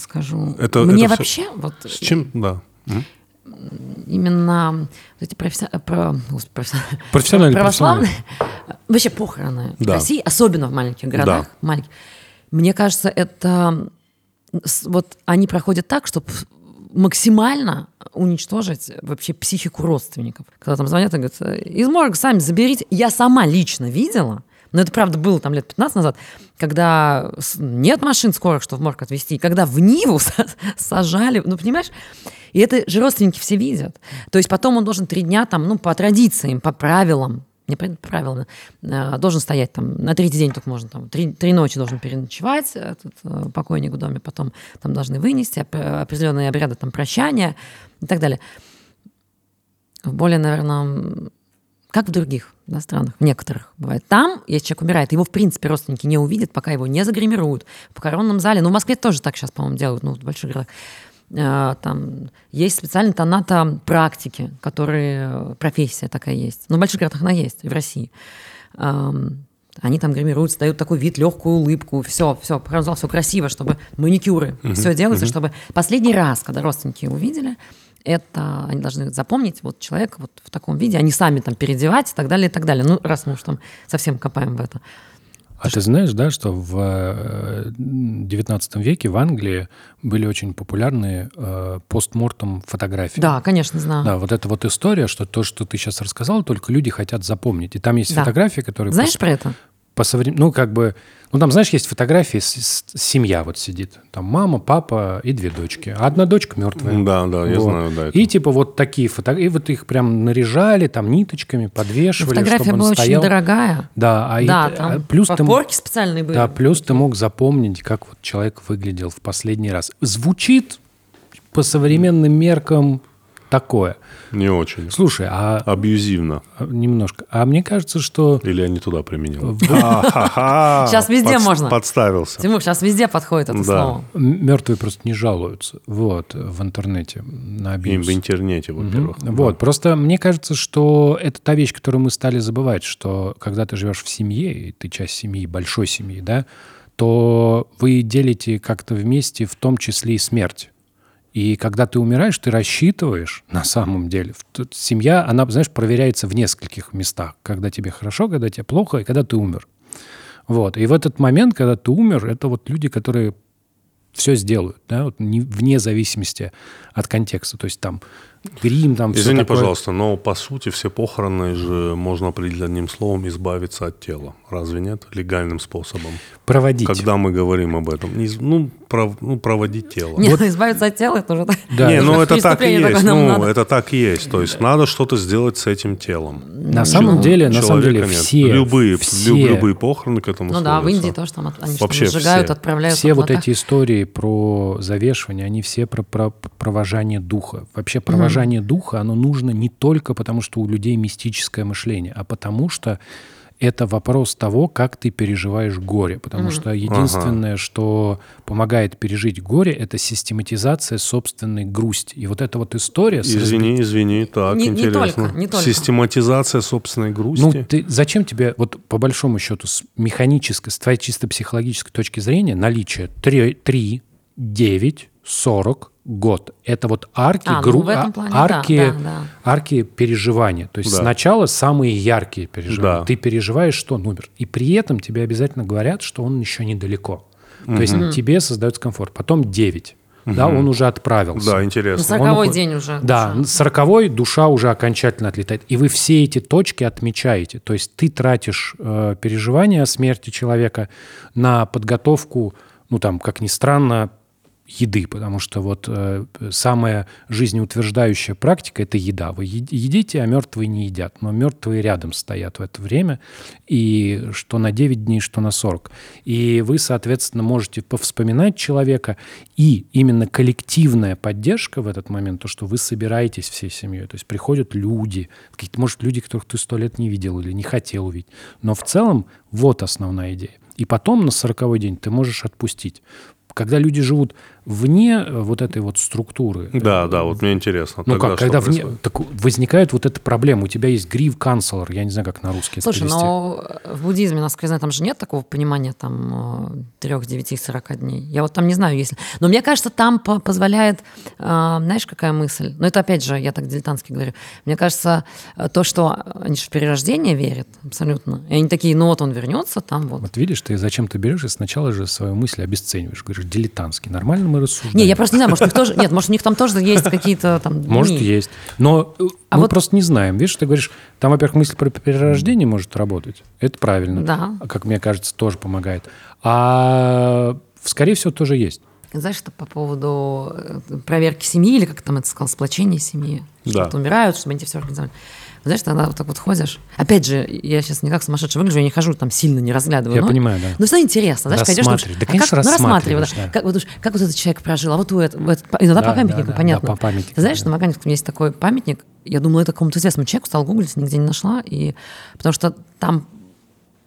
скажу? Это- Мне это вообще вот С чем? Да. М? Именно эти професси- про- професси- Профессиональные, православные, вообще похороны в Да. России, особенно в маленьких городах, Да. маленьких, мне кажется, это вот они проходят так, чтобы максимально уничтожить вообще психику родственников. Когда там звонят и говорят, из морга сами заберите. Я сама лично видела, но это правда было там лет 15 назад, когда нет машин скорых, что в морг отвезти, когда в Ниву са- сажали, ну, понимаешь? И это же родственники все видят. То есть потом он должен три дня там, ну, по традициям, по правилам, не правилами, э, должен стоять там, на третий день только можно, там, три, три ночи должен переночевать этот э, покойник в доме, потом там должны вынести оп- определенные обряды там прощания и так далее. В более, наверное, как в других да, странах, в некоторых бывает. Там, если человек умирает, его, в принципе, родственники не увидят, пока его не загримируют. В похоронном зале, ну, в Москве тоже так сейчас, по-моему, делают, ну, в больших городах. Э, Там есть специальные тоната практики, которые, э, профессия такая есть. Ну, в больших городах она есть, и в России. Эм, Они там гримируются, дают такой вид, легкую улыбку, все, все, похоронный зал, все красиво, чтобы маникюры, все делается, чтобы последний раз, когда родственники увидели, это они должны запомнить вот человека вот в таком виде, они сами там переодевать и так далее, и так далее. Ну, раз мы уж там совсем копаем в это. А ты знаешь, да, что в э, XIX веке в Англии были очень популярны э, постмортом фотографии? Да, конечно, знаю. Да, вот эта вот история, что то, что ты сейчас рассказал, только люди хотят запомнить. И там есть Да. фотографии, которые... Знаешь по- про это? По соврем- ну, как бы, ну, там, знаешь, есть фотографии, с- с- семья вот сидит, там мама, папа и две дочки, а одна дочка мертвая. Да, да, я Вот. знаю, да. это. И типа вот такие фотографии, и вот их прям наряжали, там ниточками подвешивали, Фотография чтобы он была очень стоял. дорогая. Да, а, и- да, а там плюс ты м- подпорки специальные были. да, плюс ты мог запомнить, как вот человек выглядел в последний раз. Звучит по современным меркам такое. Не очень. Слушай, а Абьюзивно. а, немножко, а мне кажется, что Или я не туда применил. Сейчас везде можно. Подставился. Тимур, сейчас везде подходит это Да. слово. мертвые просто не жалуются. Вот, в интернете, на абьюз. в интернете, во-первых. Вот, просто мне кажется, что это та вещь, которую мы стали забывать, что когда ты живешь в семье, и ты часть семьи, большой семьи, да, то вы делите как-то вместе в том числе и смерть. И когда ты умираешь, ты рассчитываешь на самом деле. Тут Семья, она, знаешь, проверяется в нескольких местах. Когда тебе хорошо, когда тебе плохо, и когда ты умер. Вот. И в этот момент, когда ты умер, это вот люди, которые все сделают, да, вот не- вне зависимости от контекста. То есть там грим, там Извини, такое. пожалуйста, но по сути все похороны же можно определить одним словом избавиться от тела. Разве нет? Легальным способом. Проводить. Когда мы говорим об этом. Ну, пров- ну проводить тело. Нет, избавиться от тела, это уже... так. Да. не, ну Это так и есть. Ну, надо. это так и есть. То есть надо что-то сделать с этим телом. На самом деле, на самом деле, нет. все, любые, все, лю- любые похороны к этому Ну да, в сводятся. Индии тоже там они Вообще сжигают, все. отправляют. все вот эти истории про завешивание, они все про, про провожание духа. Вообще провожание духа, оно нужно не только потому, что у людей мистическое мышление, а потому что это вопрос того, как ты переживаешь горе. Потому что единственное, что помогает пережить горе, это систематизация собственной грусти. И вот эта вот история... Извини, извини, так, Не- не интересно. только, не только. Систематизация собственной грусти. Ну, ты, зачем тебе, вот по большому счету, с механической, с твоей чисто психологической точки зрения, наличие 3, 3 9, 40, год. Это вот арки, А, ну, гру- а- плане арки, да, да, да. арки переживания. То есть Да. сначала самые яркие переживания. Да. Ты переживаешь, что он умер. И при этом тебе обязательно говорят, что он еще недалеко. То есть тебе создается комфорт. Потом 9. Да, он уже отправился. Да, На интересно. сороковой Он- день уже. Да, душа. сороковой душа уже окончательно отлетает. И вы все эти точки отмечаете. То есть ты тратишь э, переживания о смерти человека на подготовку, ну там, как ни странно, еды, потому что вот э, самая жизнеутверждающая практика – это еда. Вы едите, а мертвые не едят. Но мертвые рядом стоят в это время, и что на 9 дней, что на 40. И вы, соответственно, можете повспоминать человека, и именно коллективная поддержка в этот момент, то, что вы собираетесь всей семьей, то есть приходят люди, какие-то, может, люди, которых ты сто лет не видел или не хотел увидеть. Но в целом вот основная идея. И потом на сороковой день ты можешь отпустить. Когда люди живут вне э, вот этой вот структуры, Да, да, вот мне интересно. ну как, когда вне, так возникает вот эта проблема. У тебя есть грив канцлер, я не знаю, как на русский это Слушай, перевести. но в буддизме, насколько я знаю, там же нет такого понимания там 3, 9, 40 дней. Я вот там не знаю, если... Но мне кажется, там по- позволяет... э, знаешь, какая мысль? Но это опять же, я так дилетантски говорю. Мне кажется, э, то, что они же в перерождение верят абсолютно. И они такие, ну вот он вернется, там вот. Вот видишь, ты зачем ты берешь и сначала же свою мысль обесцениваешь. Говоришь, дилетантский. Нормально мы рассуждаем. Не, я просто не знаю, может, у них тоже... Нет, может, у них там тоже есть какие-то там... Может, дни. есть. Но э, А мы вот- просто не знаем. Видишь, ты говоришь, там, во-первых, мысль про перерождение может работать. Это правильно. Да. Как мне кажется, тоже помогает. А скорее всего, тоже есть. Знаешь, что по поводу э, проверки семьи, или как там это сказал, сплочения семьи? Да. Что вот умирают, чтобы они все организовали. Знаешь, тогда вот так вот ходишь. Опять же, я сейчас не как сумасшедший выгляжу, я не хожу там сильно, не разглядываю. Я но- понимаю, да. Ну, все интересно. Знаешь, пойдешь, думаешь. Да, а конечно, как, ну, рассматриваешь, да. Как, вот, уж- как вот этот человек прожил, а вот у этого, в этот- иногда Да, по памятнику, да, да, понятно. да, по памятнику, Ты знаешь, да. на Маганинском есть такой памятник, я думала, это какому-то известному человеку, стал гуглить, нигде не нашла, и, потому что там,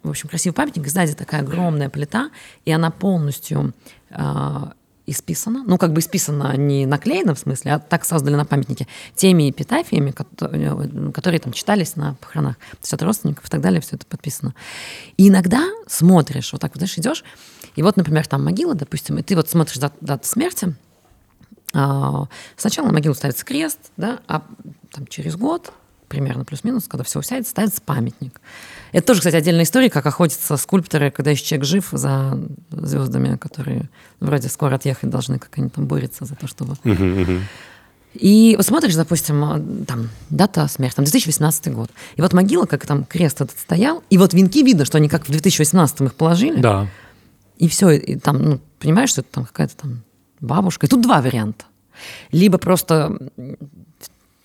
в общем, красивый памятник, и сзади такая огромная плита, и она полностью а, исписана, ну, как бы исписана не наклеена в смысле, а так создали на памятнике теми эпитафиями, которые, которые там читались на похоронах. То есть от родственников и так далее все это подписано. И иногда смотришь, вот так вот, знаешь, идешь, и вот, например, там могила, допустим, и ты вот смотришь дат- дату смерти, а, Сначала на могилу ставится крест, да, а там через год, примерно плюс-минус, когда все усядется, ставится памятник. Это тоже, кстати, отдельная история, как охотятся скульпторы, когда еще человек жив за звездами, которые вроде скоро отъехать должны, как они там борются за то, чтобы... И вот смотришь, допустим, а, там, дата смерти, там, 2018 год. И вот могила, как там крест этот стоял, и вот венки видно, что они как в 2018 их положили. Да. И все, и там, ну, понимаешь, что это там какая-то там бабушка. И тут два варианта. Либо просто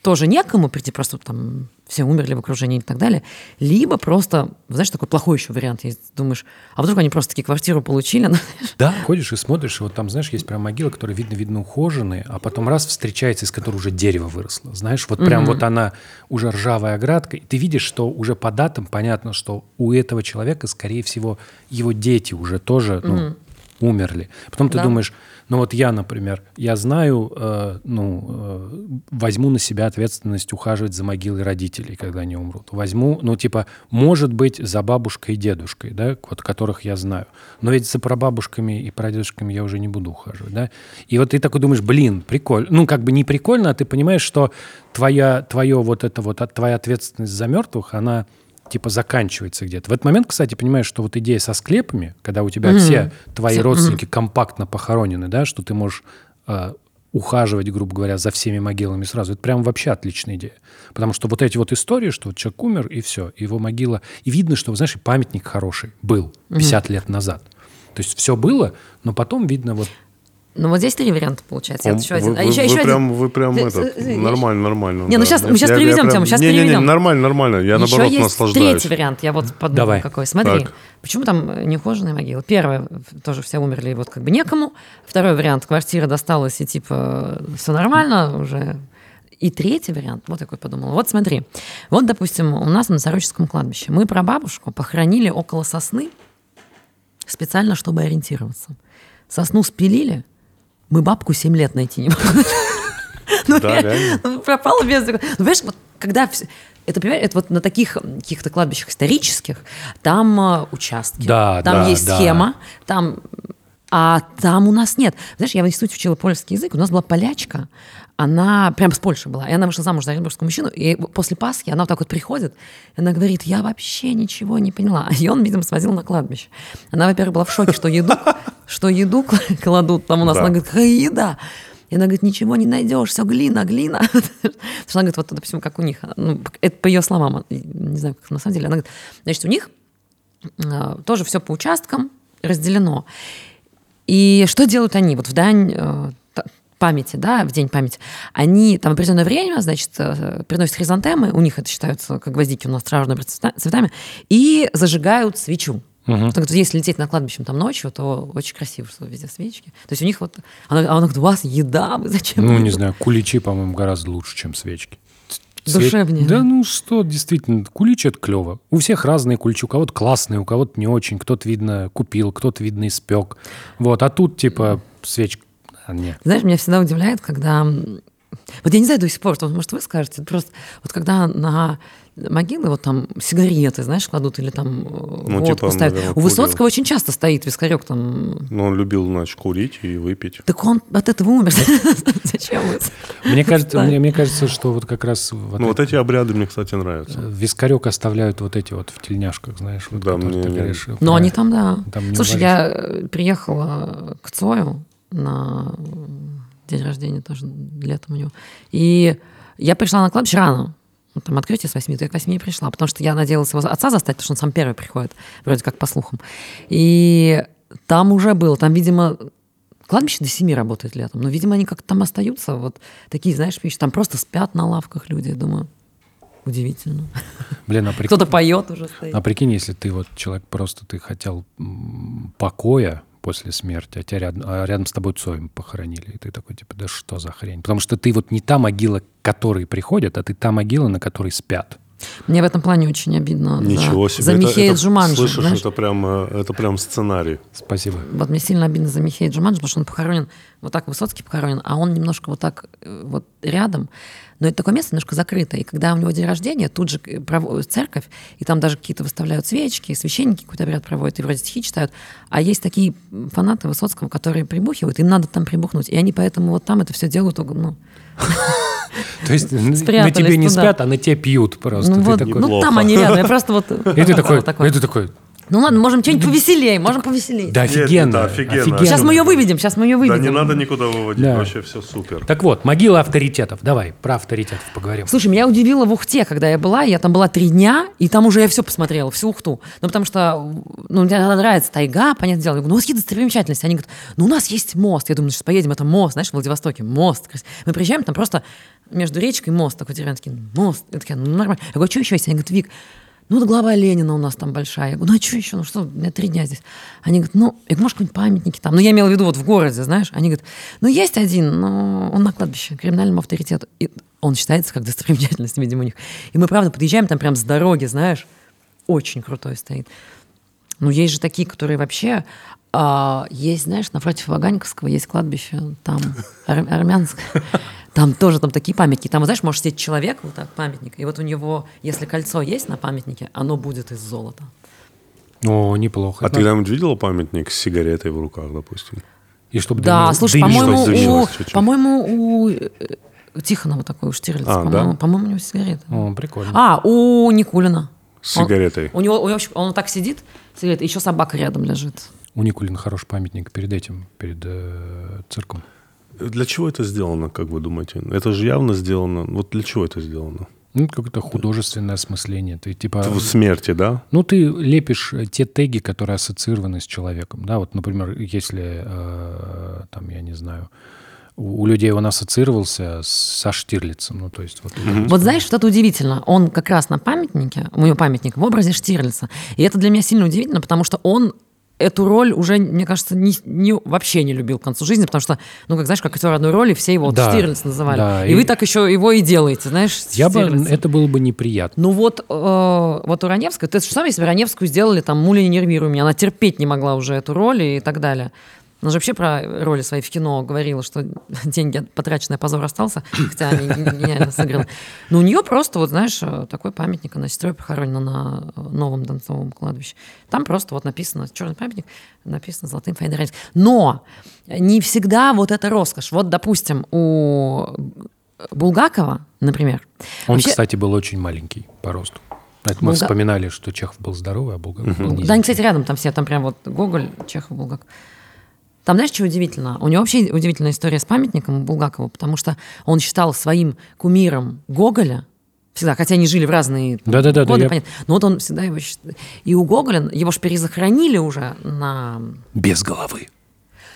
тоже некому прийти, просто там все умерли в окружении и так далее. Либо просто, знаешь, такой плохой еще вариант есть. Думаешь, а вдруг они просто таки квартиру получили? ну, Да, ходишь и смотришь, и вот там, знаешь, есть прям могила, которая видно-видно ухоженные, а потом раз встречается, из которой уже дерево выросло. Знаешь, вот прям вот она уже ржавая оградка, и ты видишь, что уже по датам понятно, что у этого человека, скорее всего, его дети уже тоже ну, умерли. Потом ты Да. думаешь, ну вот я, например, я знаю, э, ну, э, возьму на себя ответственность ухаживать за могилой родителей, когда они умрут. Возьму, ну, типа, может быть, за бабушкой и дедушкой, да, вот которых я знаю. Но ведь за прабабушками и прадедушками я уже не буду ухаживать, да. И вот ты такой думаешь, блин, прикольно. Ну, как бы не прикольно, а ты понимаешь, что твоя, твое вот это вот, от- твоя ответственность за мертвых, она типа заканчивается где-то. В этот момент, кстати, понимаешь, что вот идея со склепами, когда у тебя все твои родственники компактно похоронены, да, что ты можешь э, ухаживать, грубо говоря, за всеми могилами сразу, это прям вообще отличная идея. Потому что вот эти вот истории, что вот человек умер, и все, его могила... И видно, что, знаешь, и памятник хороший был 50 лет назад. То есть все было, но потом видно вот... Ну, вот здесь три варианта получается. Он- Вот еще один. Вы, А вы- еще, вы еще прям, один. вы прям Ты- этот, э, э, нормально, нормально. Не, ну щас- мы щас Я- я переведем прям- тему, щас не, не, не, переведем. нормально, нормально. Я Еще наоборот есть наслаждаюсь. третий вариант. Я вот подумал, Давай. какой. Смотри, Так. почему там неухоженные могилы? Первое, тоже все умерли, вот как бы некому. Второй вариант, квартира досталась, и типа все нормально уже. И третий вариант, вот такой подумала. Вот смотри, вот, допустим, у нас на Сороческом кладбище мы прабабушку похоронили около сосны специально, чтобы ориентироваться. Сосну спилили, мы бабку 7 лет найти не могли. Ну, Да, реально. ну, пропала без... Ну, понимаешь, вот когда... Это, понимаешь, это вот на таких каких-то кладбищах исторических, там э, участки, Да, там да, есть да. схема, там... А там у нас нет. Знаешь, я в институте учила польский язык, у нас была полячка, она прям с Польши была, и она вышла замуж за оренбургского мужчину, и после Пасхи она вот так вот приходит, и она говорит, я вообще ничего не поняла. И он, видимо, свозил на кладбище. Она, во-первых, была в шоке, что еду, что еду кладут там у нас. Да. Она говорит, какая еда? И она говорит, ничего не найдешь, все глина, глина. Потому что она говорит, вот, допустим, как у них, ну, это по ее словам, не знаю, как на самом деле. Она говорит, значит, у них э, тоже все по участкам разделено. И что делают они? Вот в дань э, памяти, да, в день памяти, они там определенное время, значит, э, приносят хризантемы, у них это считаются как гвоздики у нас травяными цветами, и зажигают свечу. Так вот, если лететь на кладбище там ночью, то очень красиво, что везде свечки. То есть у них вот... Она, а она говорит, у вас еда, вы зачем? Ну, еду?» не знаю, куличи, по-моему, гораздо лучше, чем свечки. Душевнее. Да ну что, действительно, кулич это клево. У всех разные куличи. У кого-то классные, у кого-то не очень. Кто-то, видно, купил, кто-то, видно, испек. Вот, а тут, типа, свечка... А, нет. Знаешь, меня всегда удивляет, когда... Вот я не знаю до сих пор, может, вы скажете, просто вот когда на могилы вот там сигареты, знаешь, кладут или там э, Ну, водку типа, ставят. наверное, У Высоцкого курил. очень часто стоит вискарек там. Но он любил, значит, курить и выпить. Так он от этого умер. Зачем? Мне кажется, мне, мне кажется, что вот как раз вот Ну, вот эти обряды мне, кстати, нравятся. вискарек оставляют вот эти вот в тельняшках, знаешь, вот, Да, мне- ты говоришь. Но Ну, они там, да. Там Слушай, я э, приехала к Цою на э, день рождения тоже летом у него. И я пришла на кладбище рано. Ну, Там открытие с 8, то я к 8 и пришла, потому что я надеялась его отца застать, потому что он сам первый приходит, вроде как по слухам. И там уже было, там, видимо, кладбище до 7 работает летом, но, видимо, они как-то там остаются, вот такие, знаешь, вещи, там просто спят на лавках люди, я думаю. Удивительно. Блин, а прикинь, Кто-то поет уже стоит. а прикинь, если ты вот человек просто ты хотел покоя после смерти, а, тебя рядом, а рядом с тобой Цоем похоронили, и ты такой, типа, да что за хрень? Потому что ты вот не та могила, к которой приходят, а ты та могила, на которой спят. Мне в этом плане очень обидно. за- Ничего себе. За Это- Михея это, Джуманджи. Слышишь, знаешь? это прям, э, это прям сценарий. Спасибо. Вот мне сильно обидно за Михея Джуманджи, потому что он похоронен, вот так Высоцкий похоронен, а он немножко вот так э, вот рядом. Но это такое место немножко закрытое. И когда у него день рождения, тут же э, церковь, и там даже какие-то выставляют свечки, священники какой-то обряд проводят, и вроде стихи читают. А есть такие фанаты Высоцкого, которые прибухивают, им надо там прибухнуть. И они поэтому вот там это все делают, ну, То есть на тебе не туда. спят, а на тебе пьют просто. ну ну там они рядом. Я просто вот... И ты такой, Ну ладно, можем что-нибудь повеселее, можем повеселее. да Нет, офигенно, да, офигенно. офигенно. Сейчас мы ее выведем, сейчас мы ее Да выведем. не надо никуда выводить, Да. вообще все супер. Так вот, могила авторитетов. Давай, про авторитетов поговорим. Слушай, меня удивило в Ухте, когда я была, я там была три дня, и там уже я все посмотрела, всю Ухту. Ну, потому что, ну, мне нравится тайга, понятное дело. Я говорю, ну, у вас какие достопримечательности? Они говорят, ну, у нас есть мост. Я думаю, ну, сейчас поедем, это мост, знаешь, в Владивостоке, мост. Мы приезжаем, там просто между речкой мост такой деревенский, мост. Я такая, ну, нормально. Я говорю, что еще есть? Они говорят, Вик, ну, да глава Ленина у нас там большая. Я говорю, ну, а что еще? Ну, что, у меня три дня здесь. Они говорят, ну, я говорю, может, какие-нибудь памятники там. Ну, я имела в виду вот в городе, знаешь. Они говорят, ну, есть один, но он на кладбище, криминальному авторитету. И он считается как достопримечательность, видимо, у них. И мы, правда, подъезжаем, там прям с дороги, знаешь, очень крутой стоит. Ну, есть же такие, которые вообще... а, есть, знаешь, напротив Ваганьковского есть кладбище, там ар- армянское. Там тоже там такие памятники. Там, знаешь, может сидеть человек, вот так, памятник, и вот у него, если кольцо есть на памятнике, оно будет из золота. О, неплохо. А ты когда-нибудь видела памятник с сигаретой в руках, допустим? И чтобы Да, слушай, дым по-моему, у, дымилось по-моему, у э, Тихонова такой, у Штирлица, А, по-моему, да? по-моему, у него сигарета. О, прикольно. А, у Никулина. С Он- сигаретой. У него, у него он так сидит, сигарета, еще собака рядом лежит. У Никулина хороший памятник перед этим, перед э, цирком. Для чего это сделано, как вы думаете? Это же явно сделано. Вот для чего это сделано? Ну, какое-то художественное осмысление. Ты типа... В смерти, да? Ну, ты лепишь э, те теги, которые ассоциированы с человеком. Да, вот, например, если, э, там, я не знаю, у, у людей он ассоциировался со Штирлицем. Ну, то есть вот... Вот знаешь, что это удивительно. Он как раз на памятнике, у него памятник в образе Штирлица. И это для меня сильно удивительно, потому что он эту роль уже, мне кажется, не, не- вообще не любил к концу жизни, потому что, ну, как знаешь, как актер одной роли, все его Да, Штирлиц называли. да, и, и- вы так еще его и делаете, знаешь, Я бы, Штирлица. это было бы неприятно. Ну вот, э, вот у Раневской, ты же сам, если бы Раневскую сделали, там, Муля не нервируй меня, она терпеть не могла уже эту роль и так далее. Она же вообще про роли свои в кино говорила, что деньги потраченные, позор остался, хотя они ге- гениально сыграны. Но у нее просто, вот знаешь, э, такой памятник, она с сестрой похоронена на э, Новом Донском кладбище. Там просто вот написано, черный памятник, написано золотым файдерайс. Но не всегда вот это роскошь. Вот, допустим, у Булгакова, например, Он, вообще- кстати, был очень маленький по росту. Это мы Булга- вспоминали, что Чехов был здоровый, а Булгаков был Да, они, кстати, рядом там все, там прям вот Гоголь, Чехов, Булгаков. Там, знаешь, что удивительно? У него вообще удивительная история с памятником Булгакову, потому что он считал своим кумиром Гоголя, всегда, хотя они жили в разные Да-да-да, да, годы, я- понятно, но вот он всегда его. И у Гоголя, его же перезахоронили уже на... Без головы.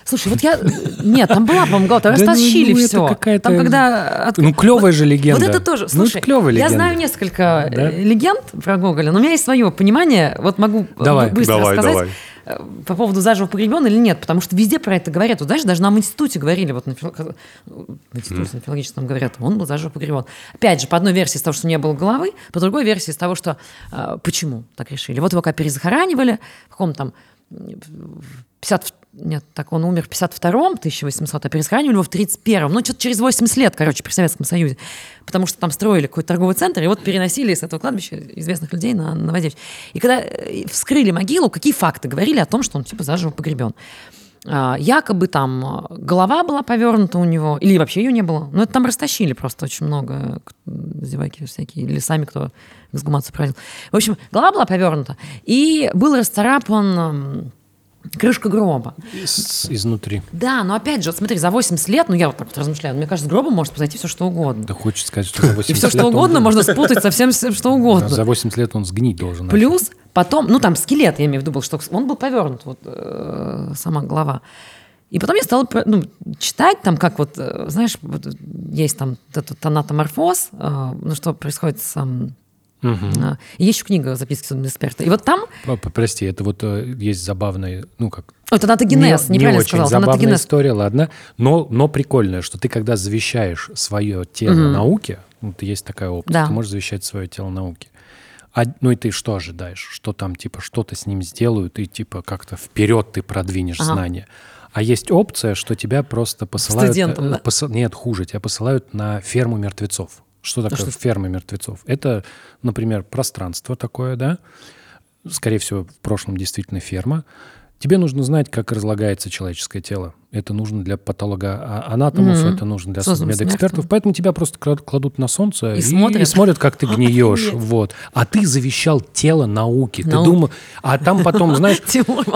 Слушай, вот я... Нет, там была, по-моему, голова, там Да растащили ну, все. Там когда... Ну, клевая же легенда. Вот это тоже. Ну, Слушай, клевая я легенда. знаю несколько Да? э, легенд про Гоголя, но у меня есть свое понимание. Вот могу э, быстро рассказать давай. По поводу заживо погребен или нет, потому что везде про это говорят. Вот знаешь, даже нам в институте говорили, вот на, фил- в институте на филологическом говорят, он был заживо погребен. Опять же, по одной версии из того, что не было головы, по другой версии из того, что э, почему так решили. Вот его как перезахоранивали, в каком там в 50, нет, так он умер в 52-м, 1800, а пересхоранивали его в 31-м. Ну, что-то через 80 лет, короче, при Советском Союзе. Потому что там строили какой-то торговый центр, и вот переносили с этого кладбища известных людей на Новодевичье. И когда э, вскрыли могилу, какие факты говорили о том, что он типа заживо погребен? А, Якобы там э, голова была повернута у него, или вообще ее не было. Ну, это там растащили просто очень много зеваки всякие, или сами кто эксгумацию проводил. В общем, голова была повернута, и был расцарапан крышка гроба. С- изнутри. Да, но опять же, вот смотри, за 80 лет, ну я вот так вот размышляю, мне кажется, с гробом может произойти все, что угодно. Да хочется сказать, что за 80 И все, что он- угодно можно спутать со всем, что Да, угодно. За 80 лет он сгнить должен. Плюс потом, ну там скелет, я имею в виду, был, что он был повернут, вот э, сама голова. И потом я стала ну, читать там, как вот, э, знаешь, вот есть там этот анатоморфоз, э, ну что происходит с, ам, И Есть еще книга «Записки судмедэксперта». И вот там... Прости, это вот э, есть забавный, ну как... Это натогенез, не, не неправильно очень сказал. это забавная натогенез. история, ладно. Но, но прикольная, что ты когда завещаешь свое тело науке, ну, ты есть такая опция, Да. ты можешь завещать свое тело науке. А, ну и ты что ожидаешь? Что там, типа, что-то с ним сделают, и типа как-то вперед ты продвинешь Ага. знания. А есть опция, что тебя просто посылают... Студентом, э, да? посыл- Нет, хуже, тебя посылают на ферму мертвецов. Что такое что? ферма мертвецов? Это, например, пространство такое, да? Скорее всего, в прошлом действительно ферма. Тебе нужно знать, как разлагается человеческое тело. Это нужно для патологоанатомов, Мгм. это нужно для медэкспертов. Поэтому тебя просто кла- кладут на солнце И смотрят. смотрят, как ты гниешь. Охренеть. Вот. А ты завещал тело науки. Ты думал... А там потом, знаешь...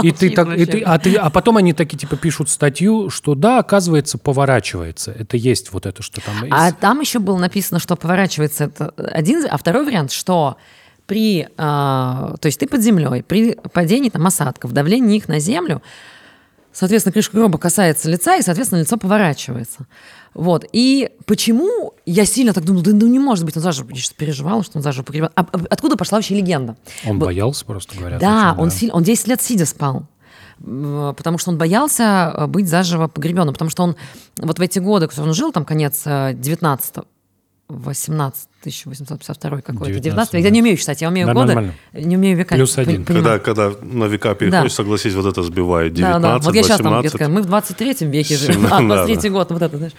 И ты так, и ты, а, ты, а потом они такие типа пишут статью, что да, оказывается, поворачивается. Это есть вот это, что там. А там еще было написано, что поворачивается это один, а второй вариант, что при, а, то есть ты под землей, при падении там осадков, давлении их на землю, соответственно, крышка гроба касается лица, и, соответственно, лицо поворачивается. Вот. И почему я сильно так думала, да ну не может быть, он заживо я переживал, что он заживо погребен. А, а откуда пошла вообще легенда? Он Б- боялся, просто говорят. Да, очень, он, силь- он 10 лет сидя спал. Потому что он боялся э, быть заживо погребенным. Потому что он вот в эти годы, которые он жил, там конец 19 18 1852 какой-то, 19, 19 да. я не умею считать, я умею Да, годы, нормально. не умею века. Плюс один. понимаю. Когда, когда на века переходишь, согласись, вот это сбивает. 19, Да, да. Вот я сейчас там 18. где-то, мы в 23 веке живем, Да, а да. 23 год, вот это, знаешь.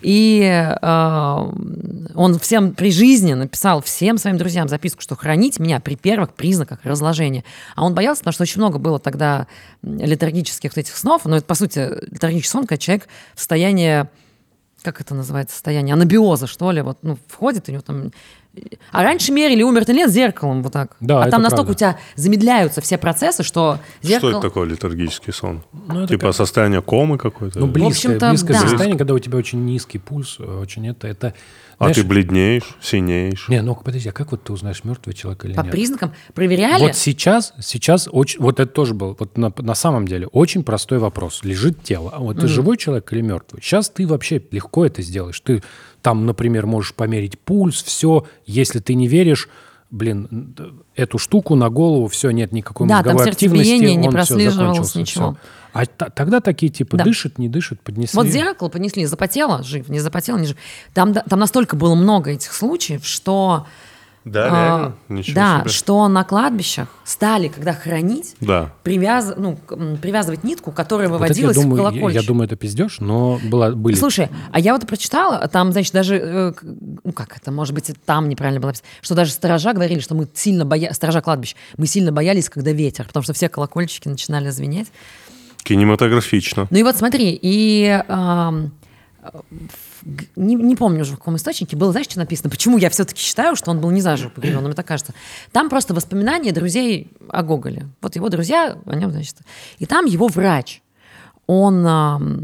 И э, он всем при жизни написал всем своим друзьям записку, что хранить меня при первых признаках разложения. А он боялся, потому что очень много было тогда летаргических вот этих снов, но это, по сути, летаргический сон, когда человек в состоянии как это называется, состояние анабиоза, что ли, вот, ну, входит у него там... А раньше мерили, умер ты лет зеркалом вот так. Да, а там настолько правда. у тебя замедляются все процессы, что зеркало... Что это такое литургический сон? Ну, это типа состояние комы какой-то? Ну, близкое, общем-то, близкое да. состояние, когда у тебя очень низкий пульс, э, очень это... это а знаешь, ты бледнеешь, синеешь. Не, ну подожди, а как вот ты узнаешь, мертвый человек или По нет? признакам проверяли. Вот сейчас, сейчас очень, вот это тоже был, вот на, на самом деле очень простой вопрос. Лежит тело, а вот ты живой человек или мертвый? Сейчас ты вообще легко это сделаешь. Ты там, например, можешь померить пульс, все. Если ты не веришь, блин, эту штуку на голову, все, нет никакой Да, там мозговой активности, сердцебиение не он закончился, ничего. всё. А тогда такие типа Да. дышит, не дышит, поднесли. Вот зеркало понесли, запотело, жив, не запотело, не жив. Там, там настолько было много этих случаев, что... Да, а, реально? Ничего да, себе. что на кладбищах стали, когда хранить, Да. привяз... ну, привязывать нитку, которая Вот это, выводилась я в думаю, я, колокольчик. я думаю, это пиздеж, но была, были Слушай, а я вот прочитала, там, значит, даже, э, ну как это, может быть, это там неправильно было написано, что даже сторожа говорили, что мы сильно боялись, сторожа кладбищ, мы сильно боялись, когда ветер, потому что все колокольчики начинали звенеть. Кинематографично. Ну и вот смотри, и г- не, не помню уже в каком источнике было, знаешь, что написано? Почему я все-таки считаю, что он был не заживо погребен, мне так кажется. Там просто воспоминания друзей о Гоголе. Вот его друзья, о нем, значит. И там его врач, он ам,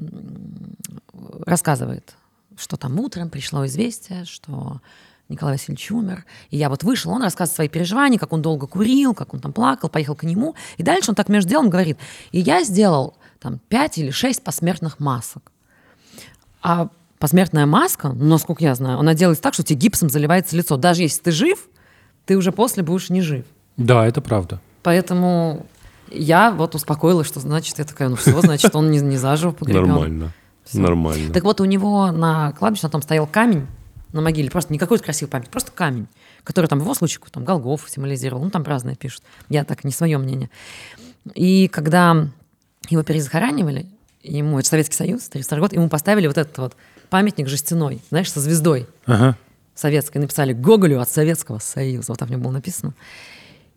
рассказывает, что там утром пришло известие, что Николай Васильевич умер. И я вот вышел, он рассказывает свои переживания, как он долго курил, как он там плакал, поехал к нему. И дальше он так между делом говорит, и я сделал там пять или шесть посмертных масок. А посмертная маска, ну, насколько я знаю, она делается так, что тебе гипсом заливается лицо. Даже если ты жив, ты уже после будешь не жив. Да, это правда. Поэтому я вот успокоилась, что значит, я такая, ну все, значит, он не, не заживо погребен. Нормально. Всё. Нормально. Так вот, у него на кладбище, там стоял камень на могиле, просто не какой-то красивый память, просто камень, который там в его случае там Голгоф символизировал, ну там разные пишут, я так, не свое мнение. И когда его перезахоранивали, ему, это Советский Союз, 32 год, ему поставили вот этот вот памятник жестяной, знаешь, со звездой Ага. советской, написали Гоголю от Советского Союза, вот там в нем было написано.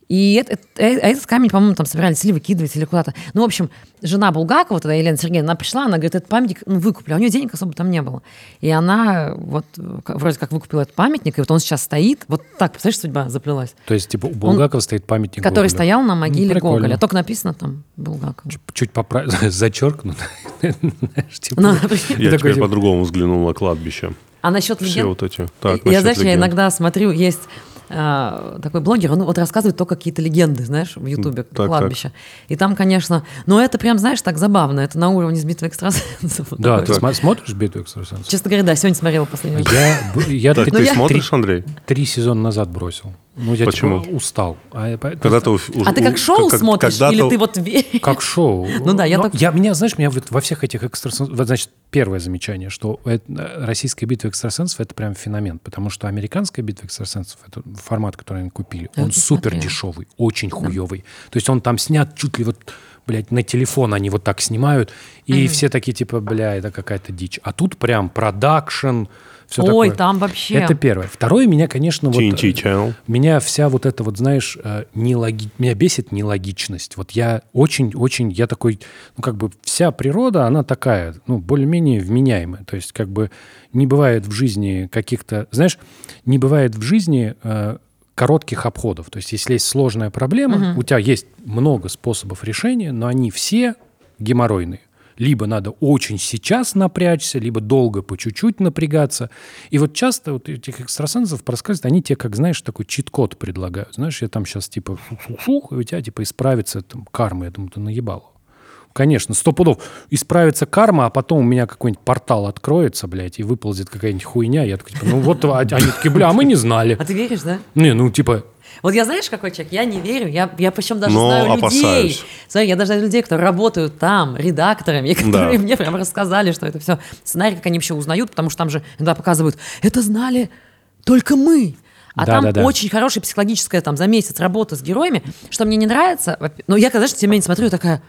И это- это- э- этот камень, по-моему, там собирались или выкидывать, или куда-то. Ну, в общем, жена Булгакова, тогда Елена Сергеевна, она пришла, она говорит, этот памятник ну, выкупили, а у нее денег особо там не было. И она вот вроде как выкупила этот памятник, и вот он сейчас стоит, вот так, представляешь, судьба заплелась, То есть, типа, у Булгакова стоит памятник который Гоголю. стоял на могиле прикольно. Гоголя. Только написано там Булгакова. Чуть- Чуть поправить, зачеркнут. Знаешь, типа, Ну, Я такой, теперь по-другому взглянул на кладбище. а насчет Все легенд? вот эти. Так, я, знаешь, я иногда смотрю, есть а, такой блогер, он вот рассказывает только какие-то легенды, знаешь, в Ютубе, так, кладбища. И там, конечно, но это прям, знаешь, так забавно, это на уровне сбитого экстрасенсов. Вот Да, ты смотришь «Битву экстрасенсов»? Честно говоря, да, сегодня смотрела последний раз. Я, я Так ты Ну, я- смотришь, Андрей? три сезона назад бросил. Ну, я Почему? типа устал. А, я по- Когда ты уж- А ты как шоу как- смотришь, когда или ты- ты вот веришь? Как шоу. Ну да, я Но так- Я, меня, знаешь, меня вот во всех этих экстрасенсах... Вот, значит, первое замечание, что это- э, российская битва экстрасенсов — это прям феномен, потому что американская битва экстрасенсов, это формат, который они купили, Я он супер смотрела. дешевый, очень хуевый. То есть он там снят чуть ли вот, блядь, на телефон они вот так снимают, и все такие типа, бля, это какая-то дичь. А тут прям продакшн, все Ой, такое. там вообще. Это первое. Второе, меня, конечно, вот... Э, Channel. Меня вся вот эта вот, знаешь, э, нелоги... меня бесит нелогичность. Вот я очень-очень, я такой, ну как бы вся природа, она такая, ну более-менее вменяемая. То есть как бы не бывает в жизни каких-то, знаешь, не бывает в жизни э, коротких обходов. То есть если есть сложная проблема, у тебя есть много способов решения, но они все геморройные. Либо надо очень сейчас напрячься, либо долго по чуть-чуть напрягаться. И вот часто вот этих экстрасенсов рассказывают, они тебе, как знаешь, такой чит-код предлагают. Знаешь, я там сейчас типа шух, и у тебя типа исправится там, карма. Я думаю, ты наебал. Конечно, сто пудов. Исправится карма, а потом у меня какой-нибудь портал откроется, блядь, и выползет какая-нибудь хуйня. Я такой, типа, ну вот а- они такие, бля, а мы не знали. А ты веришь, да? Не, ну типа, Вот я знаешь, какой человек? Я не верю. Я, я причем даже Но знаю людей. опасаюсь. Смотри, я даже знаю людей, которые работают там, редакторами, которые Да. мне прям рассказали, что это все сценарий, как они вообще узнают, потому что там же иногда показывают, это знали только мы. А Да, там да, да. очень хорошая психологическая там за месяц работа с героями, что мне не нравится. Но я, когда, знаешь, тем не менее смотрю, такая,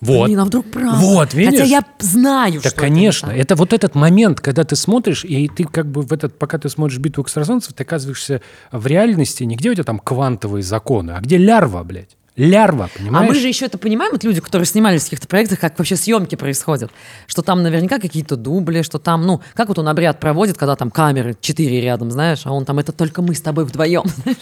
вот. блин, а вдруг правда? Вот, видишь? Хотя я знаю, Да, что конечно. это. Это вот этот момент, когда ты смотришь, и ты как бы в этот, пока ты смотришь битву экстрасенсов, ты оказываешься в реальности не где у тебя там квантовые законы, а где лярва, блядь. Лярва, А понимаешь? мы же еще это понимаем, вот люди, которые снимались в каких-то проектах, как вообще съемки происходят. Что там наверняка какие-то дубли, что там, ну, как вот он обряд проводит, когда там камеры четыре рядом, знаешь, а он там, это только мы с тобой вдвоем.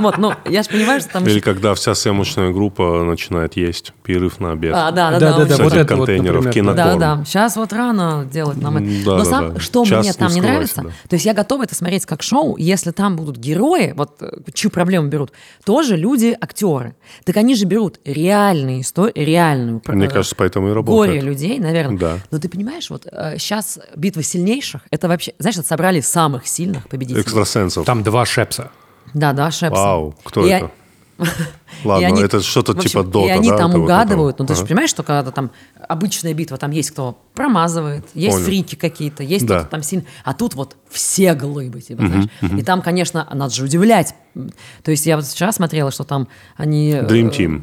Вот, ну, я же понимаю, что там... Или когда вся съемочная группа начинает есть перерыв на обед. А, да, да, Да, да, да, же- вот Всяких это вот, контейнеров. Да, да. Сейчас вот рано делать нам это. Но сам, что мне там не нравится, то есть я готова это смотреть как шоу, если там будут герои, вот э, чью проблему берут, тоже люди, актеры. Так они же берут реальные истории, реальную Мне э, кажется, поэтому и горе работает. людей, наверное. Да. Но ты понимаешь, вот сейчас битва сильнейших, это вообще, знаешь, это собрали самых сильных победителей. Экстрасенсов. Там два шепса. Да, да, Шепса. Вау, кто И это? Ладно, они- это что-то типа дота, И они да, там угадывают. такого? Ну, ты же Ага. понимаешь, что когда там обычная битва, там есть кто промазывает, есть Понял. фрики какие-то, есть Да. кто-то там сильный. А тут вот все глыбы, типа, знаешь. И там, конечно, надо же удивлять. То есть я вот вчера смотрела, что там они... э, Dream Team.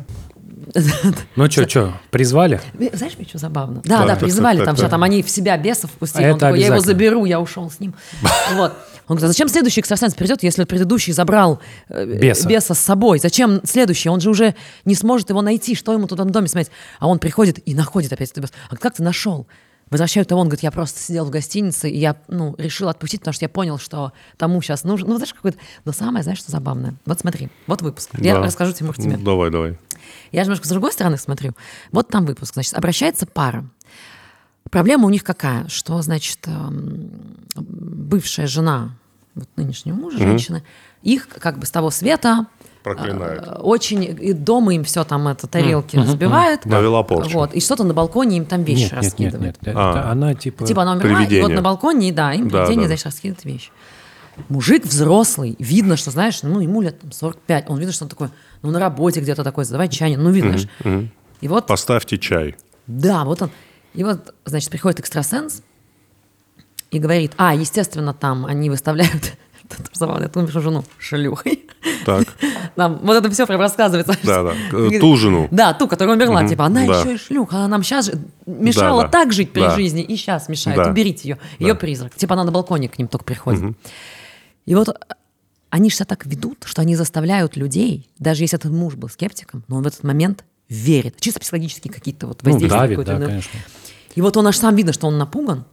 Ну что, что, призвали? Знаешь, мне что забавно? Да, да, так, там все, там они в себя бесов впустили. Он такой, я его заберу, я ушел с ним. Вот. Он говорит, а зачем следующий экстрасенс придет, если предыдущий забрал э, Беса. с собой? Зачем следующий? Он же уже не сможет его найти. Что ему тут в доме смотреть? А он приходит и находит опять этот бес. А как ты нашел? Возвращают его, он говорит, я просто сидел в гостинице, и я ну, решил отпустить, потому что я понял, что тому сейчас нужно. Ну, знаешь, какой-то... Но самое, знаешь, что забавное? Вот смотри, вот выпуск. Я Да. расскажу, тебе. Ну, Давай, давай. Я же немножко с другой стороны смотрю. Вот там выпуск. Значит, обращается пара. Проблема у них какая? Что, значит, эм, бывшая жена вот нынешнего мужа, женщины, их как бы с того света Проклинает. э, очень и дома им все там это тарелки разбивает. Навела порчу. Вот, и что-то на балконе им там вещи Нет, нет, нет, раскидывает. нет. А. Это она типа... Типа она умерла, и вот Привидение. на балконе, да, им Да, привидение, да. значит, раскидывает вещи. Мужик взрослый, видно, что, знаешь, ну, ему лет там, 45, он видно, что он такой, ну, на работе где-то такой, задавай чайник, ну, видно, знаешь. И вот Поставьте чай. да, вот он. И вот, значит, приходит экстрасенс и говорит, а, естественно, там они выставляют забавно, эту умершую жену шлюхой. Так. Там вот это все прям рассказывается. Да, да. Ту жену. Да, ту, которая умерла. Типа, она Да. еще и шлюха, она нам сейчас мешала Да, да. так жить при Да. жизни, и сейчас мешает. Да. Уберите ее. Ее призрак. Типа, она на балконе к ним только приходит. И вот они же себя так ведут, что они заставляют людей, даже если этот муж был скептиком, но он в этот момент верит. Чисто психологически какие-то вот Ну, воздействия. давит, какое-то, да, конечно. И вот он аж сам видно, что он напуган.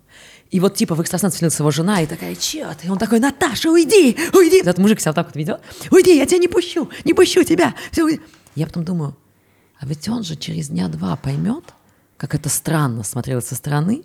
И вот типа в экстрасенс вселилась его жена, и такая, чё ты? И он такой, Наташа, уйди, уйди. Этот мужик себя вот так вот ведет. Уйди, я тебя не пущу, не пущу тебя. Всё, уйди». Я потом думаю, а ведь он же через дня два поймет, как это странно смотрелось со стороны,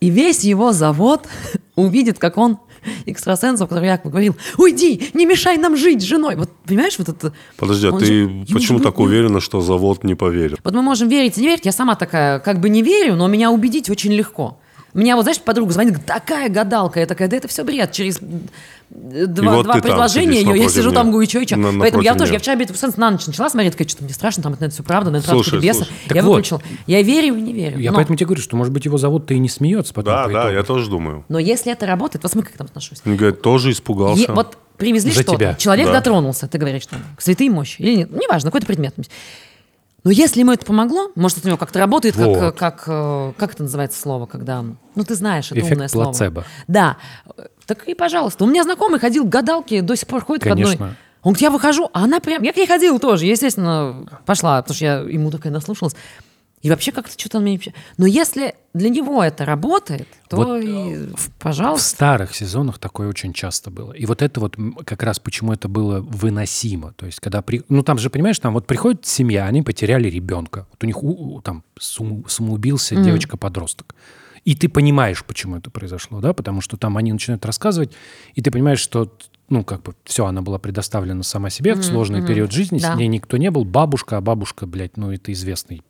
и весь его завод увидит, как он экстрасенсов, который Яков говорил, уйди, не мешай нам жить с женой. Вот понимаешь, вот это... Подожди, а ты же- ему почему же так не- уверена, что завод не поверит? Вот мы можем верить и не верить. Я сама такая, как бы не верю, но меня убедить очень легко. Меня вот, знаешь, подруга звонит, говорит, такая гадалка. Я такая, да это все бред. Через э, два, вот два предложения ее, я сижу там, говорю, что, и что. На- Поэтому я тоже, я вчера «Битву экстрасенсов» на ночь начала смотреть, такая, что-то мне страшно, там это все правда, это правда, Слушай, беса. слушай. Я Так вот. выключила. Я верю и не верю. Я Но- поэтому тебе говорю, что, может быть, его зовут-то и не смеется потом. Да, по да, я тоже думаю. Но если это работает, вот смотри, как я там отношусь. Он говорит, тоже испугался. Е- вот привезли За что-то, тебя. человек Да. дотронулся, ты говоришь, там, к святой мощи, или нет, неважно, какой-то предмет. Но если ему это помогло, может, это у него как-то работает, как, Вот. э, как, э, как это называется слово, когда, ну, ты знаешь, это Эффект умное слово. плацебо. Да, так и пожалуйста. У меня знакомый ходил к гадалке, до сих пор ходит к одной. Конечно. Он говорит, я выхожу, а она прям... Я к ней ходила тоже, естественно, пошла, потому что я ему такая наслушалась. И вообще как-то что-то он мне... не- Но если для него это работает, то Вот, и, В пожалуйста. старых сезонах такое очень часто было. И вот это вот как раз почему это было выносимо. То есть, когда... При... Ну, там же, понимаешь, там вот приходит семья, они потеряли ребенка. Вот у них у- там самоубился девочка-подросток. И ты понимаешь, почему это произошло, да, потому что там они начинают рассказывать, и ты понимаешь, что, ну, как бы, все, она была предоставлена сама себе в сложный период жизни, Да. с ней никто не был, бабушка, а бабушка, блядь, ну, это известный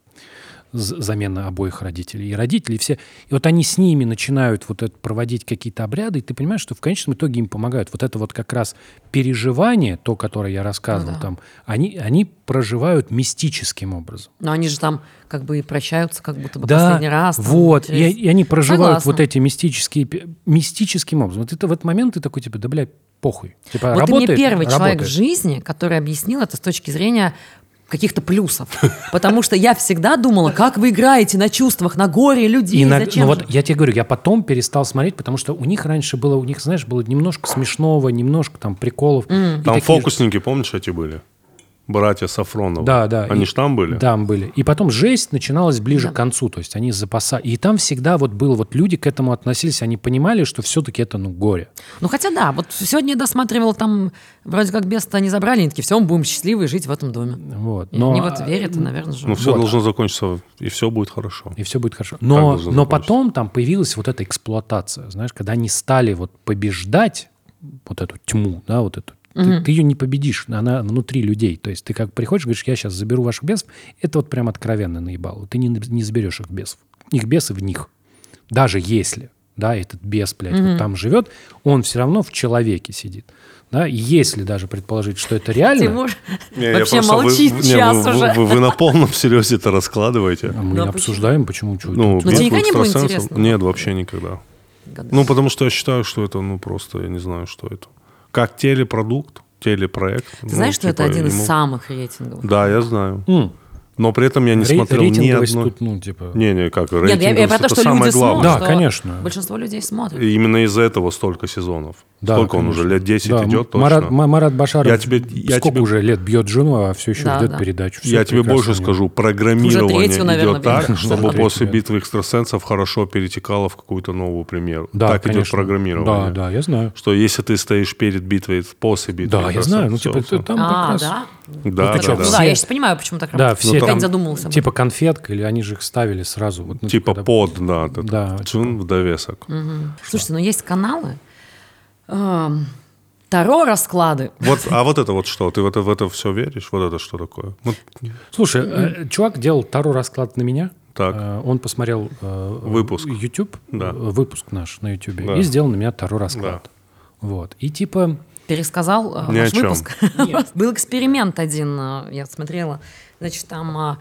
замена обоих родителей. И родители все... И вот они с ними начинают вот это, проводить какие-то обряды, и ты понимаешь, что в конечном итоге им помогают. Вот это вот как раз переживание, то, которое я рассказывал там, они, они проживают мистическим образом. Но они же там как бы и прощаются, как будто бы Да, последний раз. там, вот. И, через- и они проживают Согласна. вот эти мистические... Мистическим образом. Вот это в этот момент ты такой, типа, да, блядь, похуй. Типа, Вот работает, ты мне первый человек в работает. жизни, который объяснил это с точки зрения каких-то плюсов. Потому что я всегда думала, как вы играете на чувствах, на горе людей, И на- зачем ну же? вот я тебе говорю, я потом перестал смотреть, потому что у них раньше было, у них, знаешь, было немножко смешного, немножко там приколов. И Там такие- фокусники, помнишь, эти были? Братья Сафроновы. Да, да. Они И- ж там были? Там были. И потом жесть начиналась ближе к концу, то есть они запасали. И там всегда вот было, вот люди к этому относились, они понимали, что все-таки это, ну, горе. Ну хотя да, вот сегодня я досматривала, там вроде как беста не забрали, они такие, все, мы будем счастливы жить в этом доме. Вот. И Но, они в это верят, и, наверное, же. Ну, все Вот. должно закончиться, и все будет хорошо. И все будет хорошо. Но, но потом там появилась вот эта эксплуатация, знаешь, когда они стали вот побеждать вот эту тьму, да, вот эту. Ты, ты ее не победишь, она внутри людей. То есть ты как приходишь, говоришь, я сейчас заберу ваших бесов, это вот прям откровенно наебало. Ты не, не заберешь их бесов. Их бесы в них. Даже если, да, этот бес, блядь, вот там живет, он все равно в человеке сидит. Да, и если даже предположить, что это реально, Тимур Не, я вообще вы- молчит не, час вы, уже. Вы, вы- вы на полном серьезе это раскладываете. а мы Ну, а обсуждаем, почему, что это. Ну, тебе никогда не было экстрасенсов? интересно? Нет, вообще никогда. Гадать. Ну, потому что я считаю, что это, ну, просто, я не знаю, что это. Как телепродукт, телепроект. Ты знаешь, что это один из самых рейтинговых? Да, я знаю. М. Но при этом я не Рей- смотрел ни одной... тут, ну, типа... Не-не, как, Нет, я, я рейтинговость то, это что самое люди главное. Да, смотрят. что конечно. Большинство людей смотрят. И именно из-за этого столько сезонов. Да, Сколько он конечно. уже? Лет 10 Да, идет точно? Марат, Ма- Марат Башаров Я тебе- я сколько тебе- уже лет бьет жену, а все еще Да, ждет да. передачу. Всё Я тебе больше скажу, программирование Уже третью, наверное, идет так, чтобы после битвы экстрасенсов хорошо перетекало в какую-то новую премьеру. Да, так идет конечно. программирование. Да, да, я знаю. Что если ты стоишь перед битвой, после битвы Да, я знаю. Ну, типа, ты там как А, раз... да? Да, ты да, да. Ну да, Все- я сейчас понимаю, почему так Да, все там, задумался. типа конфетка, или они же их ставили сразу. Вот, ну, Типа когда- под, да. Да, Чун в довесок. Слушайте, ну есть каналы, Таро расклады. Вот, а вот это вот что? Ты в это, в это все веришь? Вот это что такое? Вот, Слушай, э, чувак делал Таро расклад на меня. Так. Э, Он посмотрел э, Выпуск. YouTube, Да. э, выпуск наш на YouTube, Да. и сделал на меня Таро расклад. Вот. И типа... Пересказал э, Ни о ваш чем. выпуск. Был эксперимент один, я смотрела. Значит, там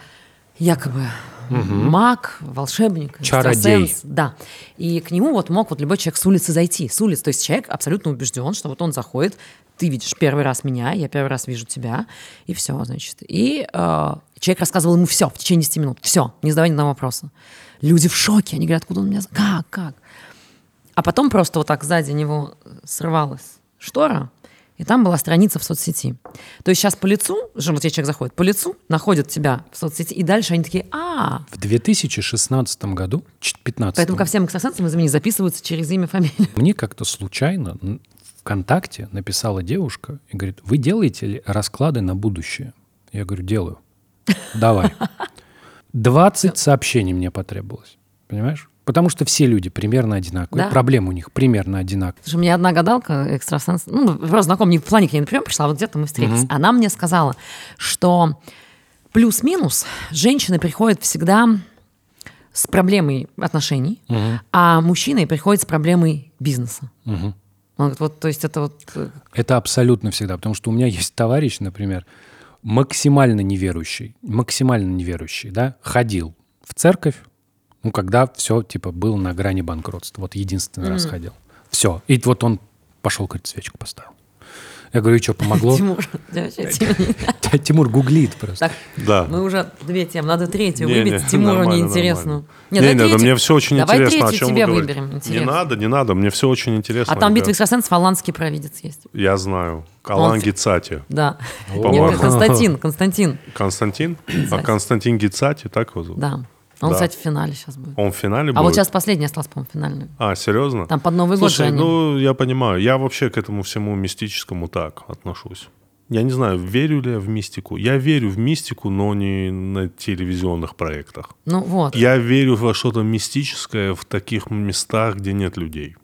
якобы маг, волшебник, Чародей. Да. И к нему вот мог вот любой человек с улицы зайти. С улицы. То есть человек абсолютно убежден, что вот он заходит, ты видишь первый раз меня, я первый раз вижу тебя, и все, значит. И э, человек рассказывал ему все в течение 10 минут. Все, не задавая ни одного вопроса. Люди в шоке, они говорят, откуда он меня... Как, как? А потом просто вот так сзади него срывалась штора, и там была страница в соцсети. То есть сейчас по лицу, же вот человек заходит, по лицу находят тебя в соцсети, и дальше они такие, а, В 2016 году, 15 поэтому ко всем экстрасенсам, извини, записываются через имя, фамилию. Мне как-то случайно ВКонтакте написала девушка и говорит, вы делаете ли расклады на будущее? Я говорю, делаю. Давай. 20 сообщений мне потребовалось. Понимаешь? Потому что все люди примерно одинаковые. Да. Проблемы у них примерно одинаковые. Слушай, у меня одна гадалка, экстрасенс, ну, просто знаком, не в плане к ней на прием пришла, а вот где-то мы встретились. Она мне сказала, что плюс-минус женщины приходят всегда с проблемой отношений, а мужчина приходит с проблемой бизнеса. Он говорит, вот, то есть это вот... э, Это абсолютно всегда, потому что у меня есть товарищ, например, максимально неверующий, максимально неверующий, да, ходил в церковь, ну, когда все, типа, был на грани банкротства. Вот единственный раз ходил. Все. И вот он пошел, говорит, свечку поставил. Я говорю, что, помогло? Тимур, гуглит просто. Да. мы уже две темы, надо третью выбить. Тимуру нормально, неинтересную. Не, давай не, да третью. мне все очень интересно, о третью чем тебе выберем. Не надо, не надо, мне все очень интересно. А там битва экстрасенсов, аланский провидец есть. Я знаю. Калан Гицати. Да. Нет, Константин, Константин. Константин? А Константин Гицати, так его зовут? Да. Он, Да. кстати, в финале сейчас будет. Он в финале А будет? вот сейчас последний остался, по-моему, финальный. А, серьезно? Там под Новый год же Слушай, они. ну, я понимаю. Я вообще к этому всему мистическому так отношусь. Я не знаю, верю ли я в мистику. Я верю в мистику, но не на телевизионных проектах. Ну вот. Я верю во что-то мистическое в таких местах, где нет людей.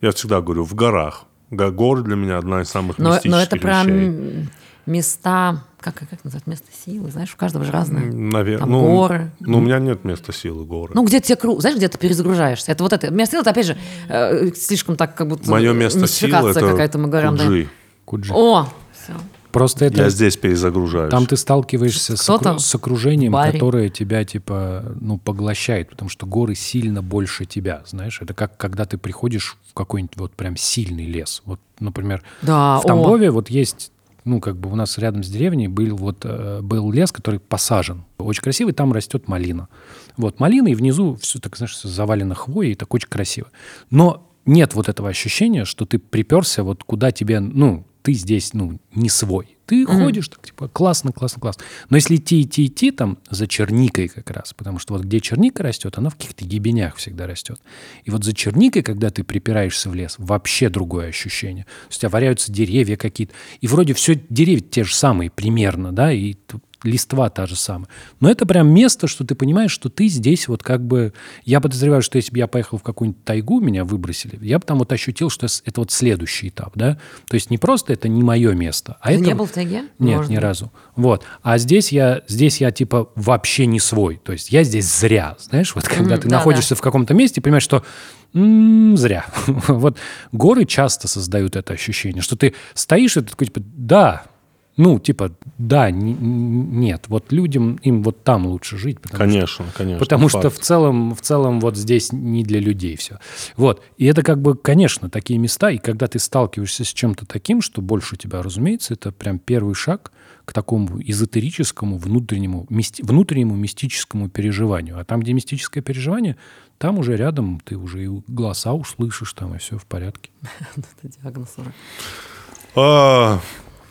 Я всегда говорю, в горах. Го- Горы для меня одна из самых Но, мистических но это вещей. Места, как, как называют, место силы, знаешь, у каждого же разное. Наверное. Там ну, горы. Ну, у меня нет места силы горы. Ну, где тебе кру, знаешь, где ты перезагружаешься. Это вот это. Место силы, это, опять же, э, слишком так, как будто Мое место силы это какая-то, мы говорим. да. Куджи. Куджи. О, все. Просто это... Я здесь перезагружаюсь. Там ты сталкиваешься с, окру- с окружением, баре. которое тебя типа ну поглощает, потому что горы сильно больше тебя, знаешь. Это как когда ты приходишь в какой-нибудь вот прям сильный лес. Вот, например, Да, в Тамбове вот есть, ну как бы у нас рядом с деревней был вот э, был лес, который посажен, очень красивый, там растет малина. Вот малина и внизу все так знаешь завалено хвоей, и так очень красиво. Но нет вот этого ощущения, что ты приперся вот куда тебе, ну ты здесь, ну, не свой. Ты ходишь так, типа, классно, классно, классно. Но если идти, идти, идти, там, за черникой как раз, потому что вот где черника растет, она в каких-то ебенях всегда растет. И вот за черникой, когда ты припираешься в лес, вообще другое ощущение. То есть у тебя валяются деревья какие-то, и вроде все деревья те же самые примерно, да, и листва та же самая. Но это прям место, что ты понимаешь, что ты здесь вот как бы... Я подозреваю, что если бы я поехал в какую-нибудь тайгу, меня выбросили, я бы там вот ощутил, что это вот следующий этап, да? То есть не просто это не мое место, а Ты это... не был в тайге? Нет, Может ни быть. разу. Вот. А здесь я, здесь я типа вообще не свой. То есть я здесь зря. Знаешь, вот когда Мгм, ты да, находишься в каком-то месте, понимаешь, что м, зря. вот горы часто создают это ощущение, что ты стоишь и ты такой, типа, да, ну, типа, да, нет, вот людям, им вот там лучше жить. Потому что- Конечно, конечно. Потому что факт. в целом, в целом вот здесь не для людей все. Вот. И это как бы, конечно, такие места. И когда ты сталкиваешься с чем-то таким, что больше тебя, разумеется, это прям первый шаг к такому эзотерическому, внутреннему, мисти- внутреннему мистическому переживанию. А там, где мистическое переживание, там уже рядом ты уже и голоса услышишь, там и все в порядке. Это диагноз уже.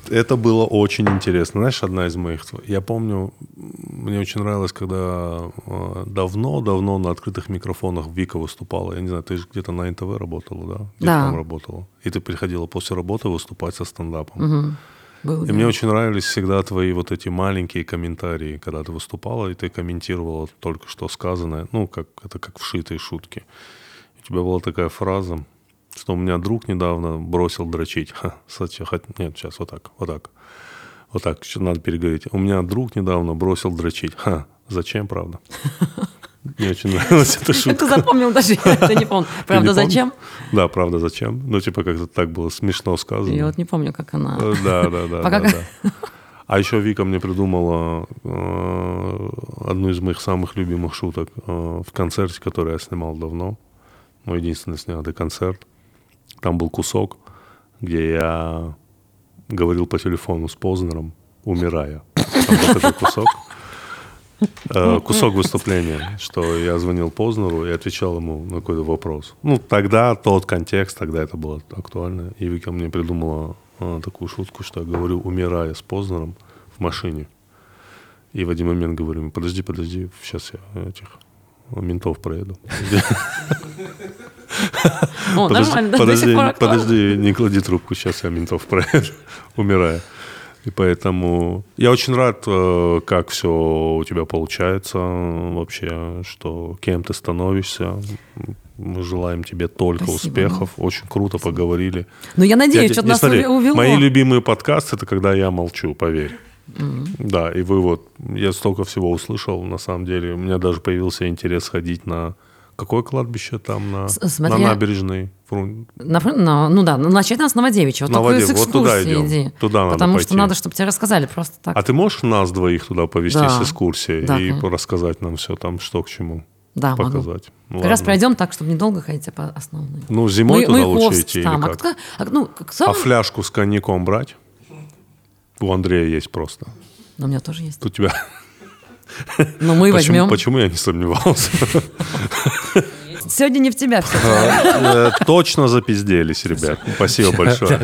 Это было очень интересно. Знаешь, одна из моих... Я помню, мне очень нравилось, когда э, давно-давно на открытых микрофонах Вика выступала. Я не знаю, ты же где-то на НТВ работала, да? Где Да. там работала. И ты приходила после работы выступать со стендапом. Был, И да. мне очень нравились всегда твои вот эти маленькие комментарии, когда ты выступала, и ты комментировала только что сказанное. Ну, как, это как вшитые шутки. У тебя была такая фраза, что у меня друг недавно бросил дрочить. Ха, нет, сейчас вот так, вот так. Вот так, что надо переговорить. У меня друг недавно бросил дрочить. Ха, зачем, правда? Мне очень нравилась эта шутка. ты запомнил даже, я это не помню. Правда, не зачем? Да, правда, зачем? Ну, типа, как-то так было смешно сказано. Я вот не помню, как она... Э, Да, да, да. Пока да, как- да. А еще Вика мне придумала э, одну из моих самых любимых шуток э, в концерте, который я снимал давно. Мой единственный снятый концерт. Там был кусок, где я говорил по телефону с Познером, умирая. Там был кусок. Э, Кусок выступления, что я звонил Познеру и отвечал ему на какой-то вопрос. Ну, тогда тот контекст, тогда это было актуально. И Вика мне придумала э, такую шутку, что я говорю, умирая с Познером в машине. И в один момент говорю, подожди, подожди, сейчас я этих ментов проеду. О, Подожди, нормально, подожди, подожди, не клади трубку, сейчас я ментов проеду, умираю. И поэтому я очень рад, э, как все у тебя получается вообще, что кем ты становишься. Мы желаем тебе только Спасибо, успехов. Очень круто поговорили. Ну, я надеюсь, что-то не, нас смотри, увело. Мои любимые подкасты это когда я молчу, поверь. Да, и вы вот, я столько всего услышал, на самом деле. У меня даже появился интерес ходить на какое кладбище там на, С- на смотря- набережной? На, на- ну да, ну, начать надо с Новодевичьего. только Новодев- с вот туда идем. иди. Туда надо Потому что пойти. надо, чтобы тебе рассказали просто так. А ты можешь нас двоих туда повести Да. с экскурсией Да, и конечно. рассказать нам все там, что к чему? да, могу. показать. Ну, Как раз ладно. пройдем так, чтобы недолго ходить, а по основной. Ну, зимой туда лучше Маяковский идти или там. А как? кто- а, ну, кто- А фляжку с коньяком брать? У Андрея есть просто. Ну, у меня тоже есть. У тебя... Но мы Почему, возьмем. почему я не сомневался? Сегодня не в тебя все. Э, Точно запизделись, ребят. Спасибо большое.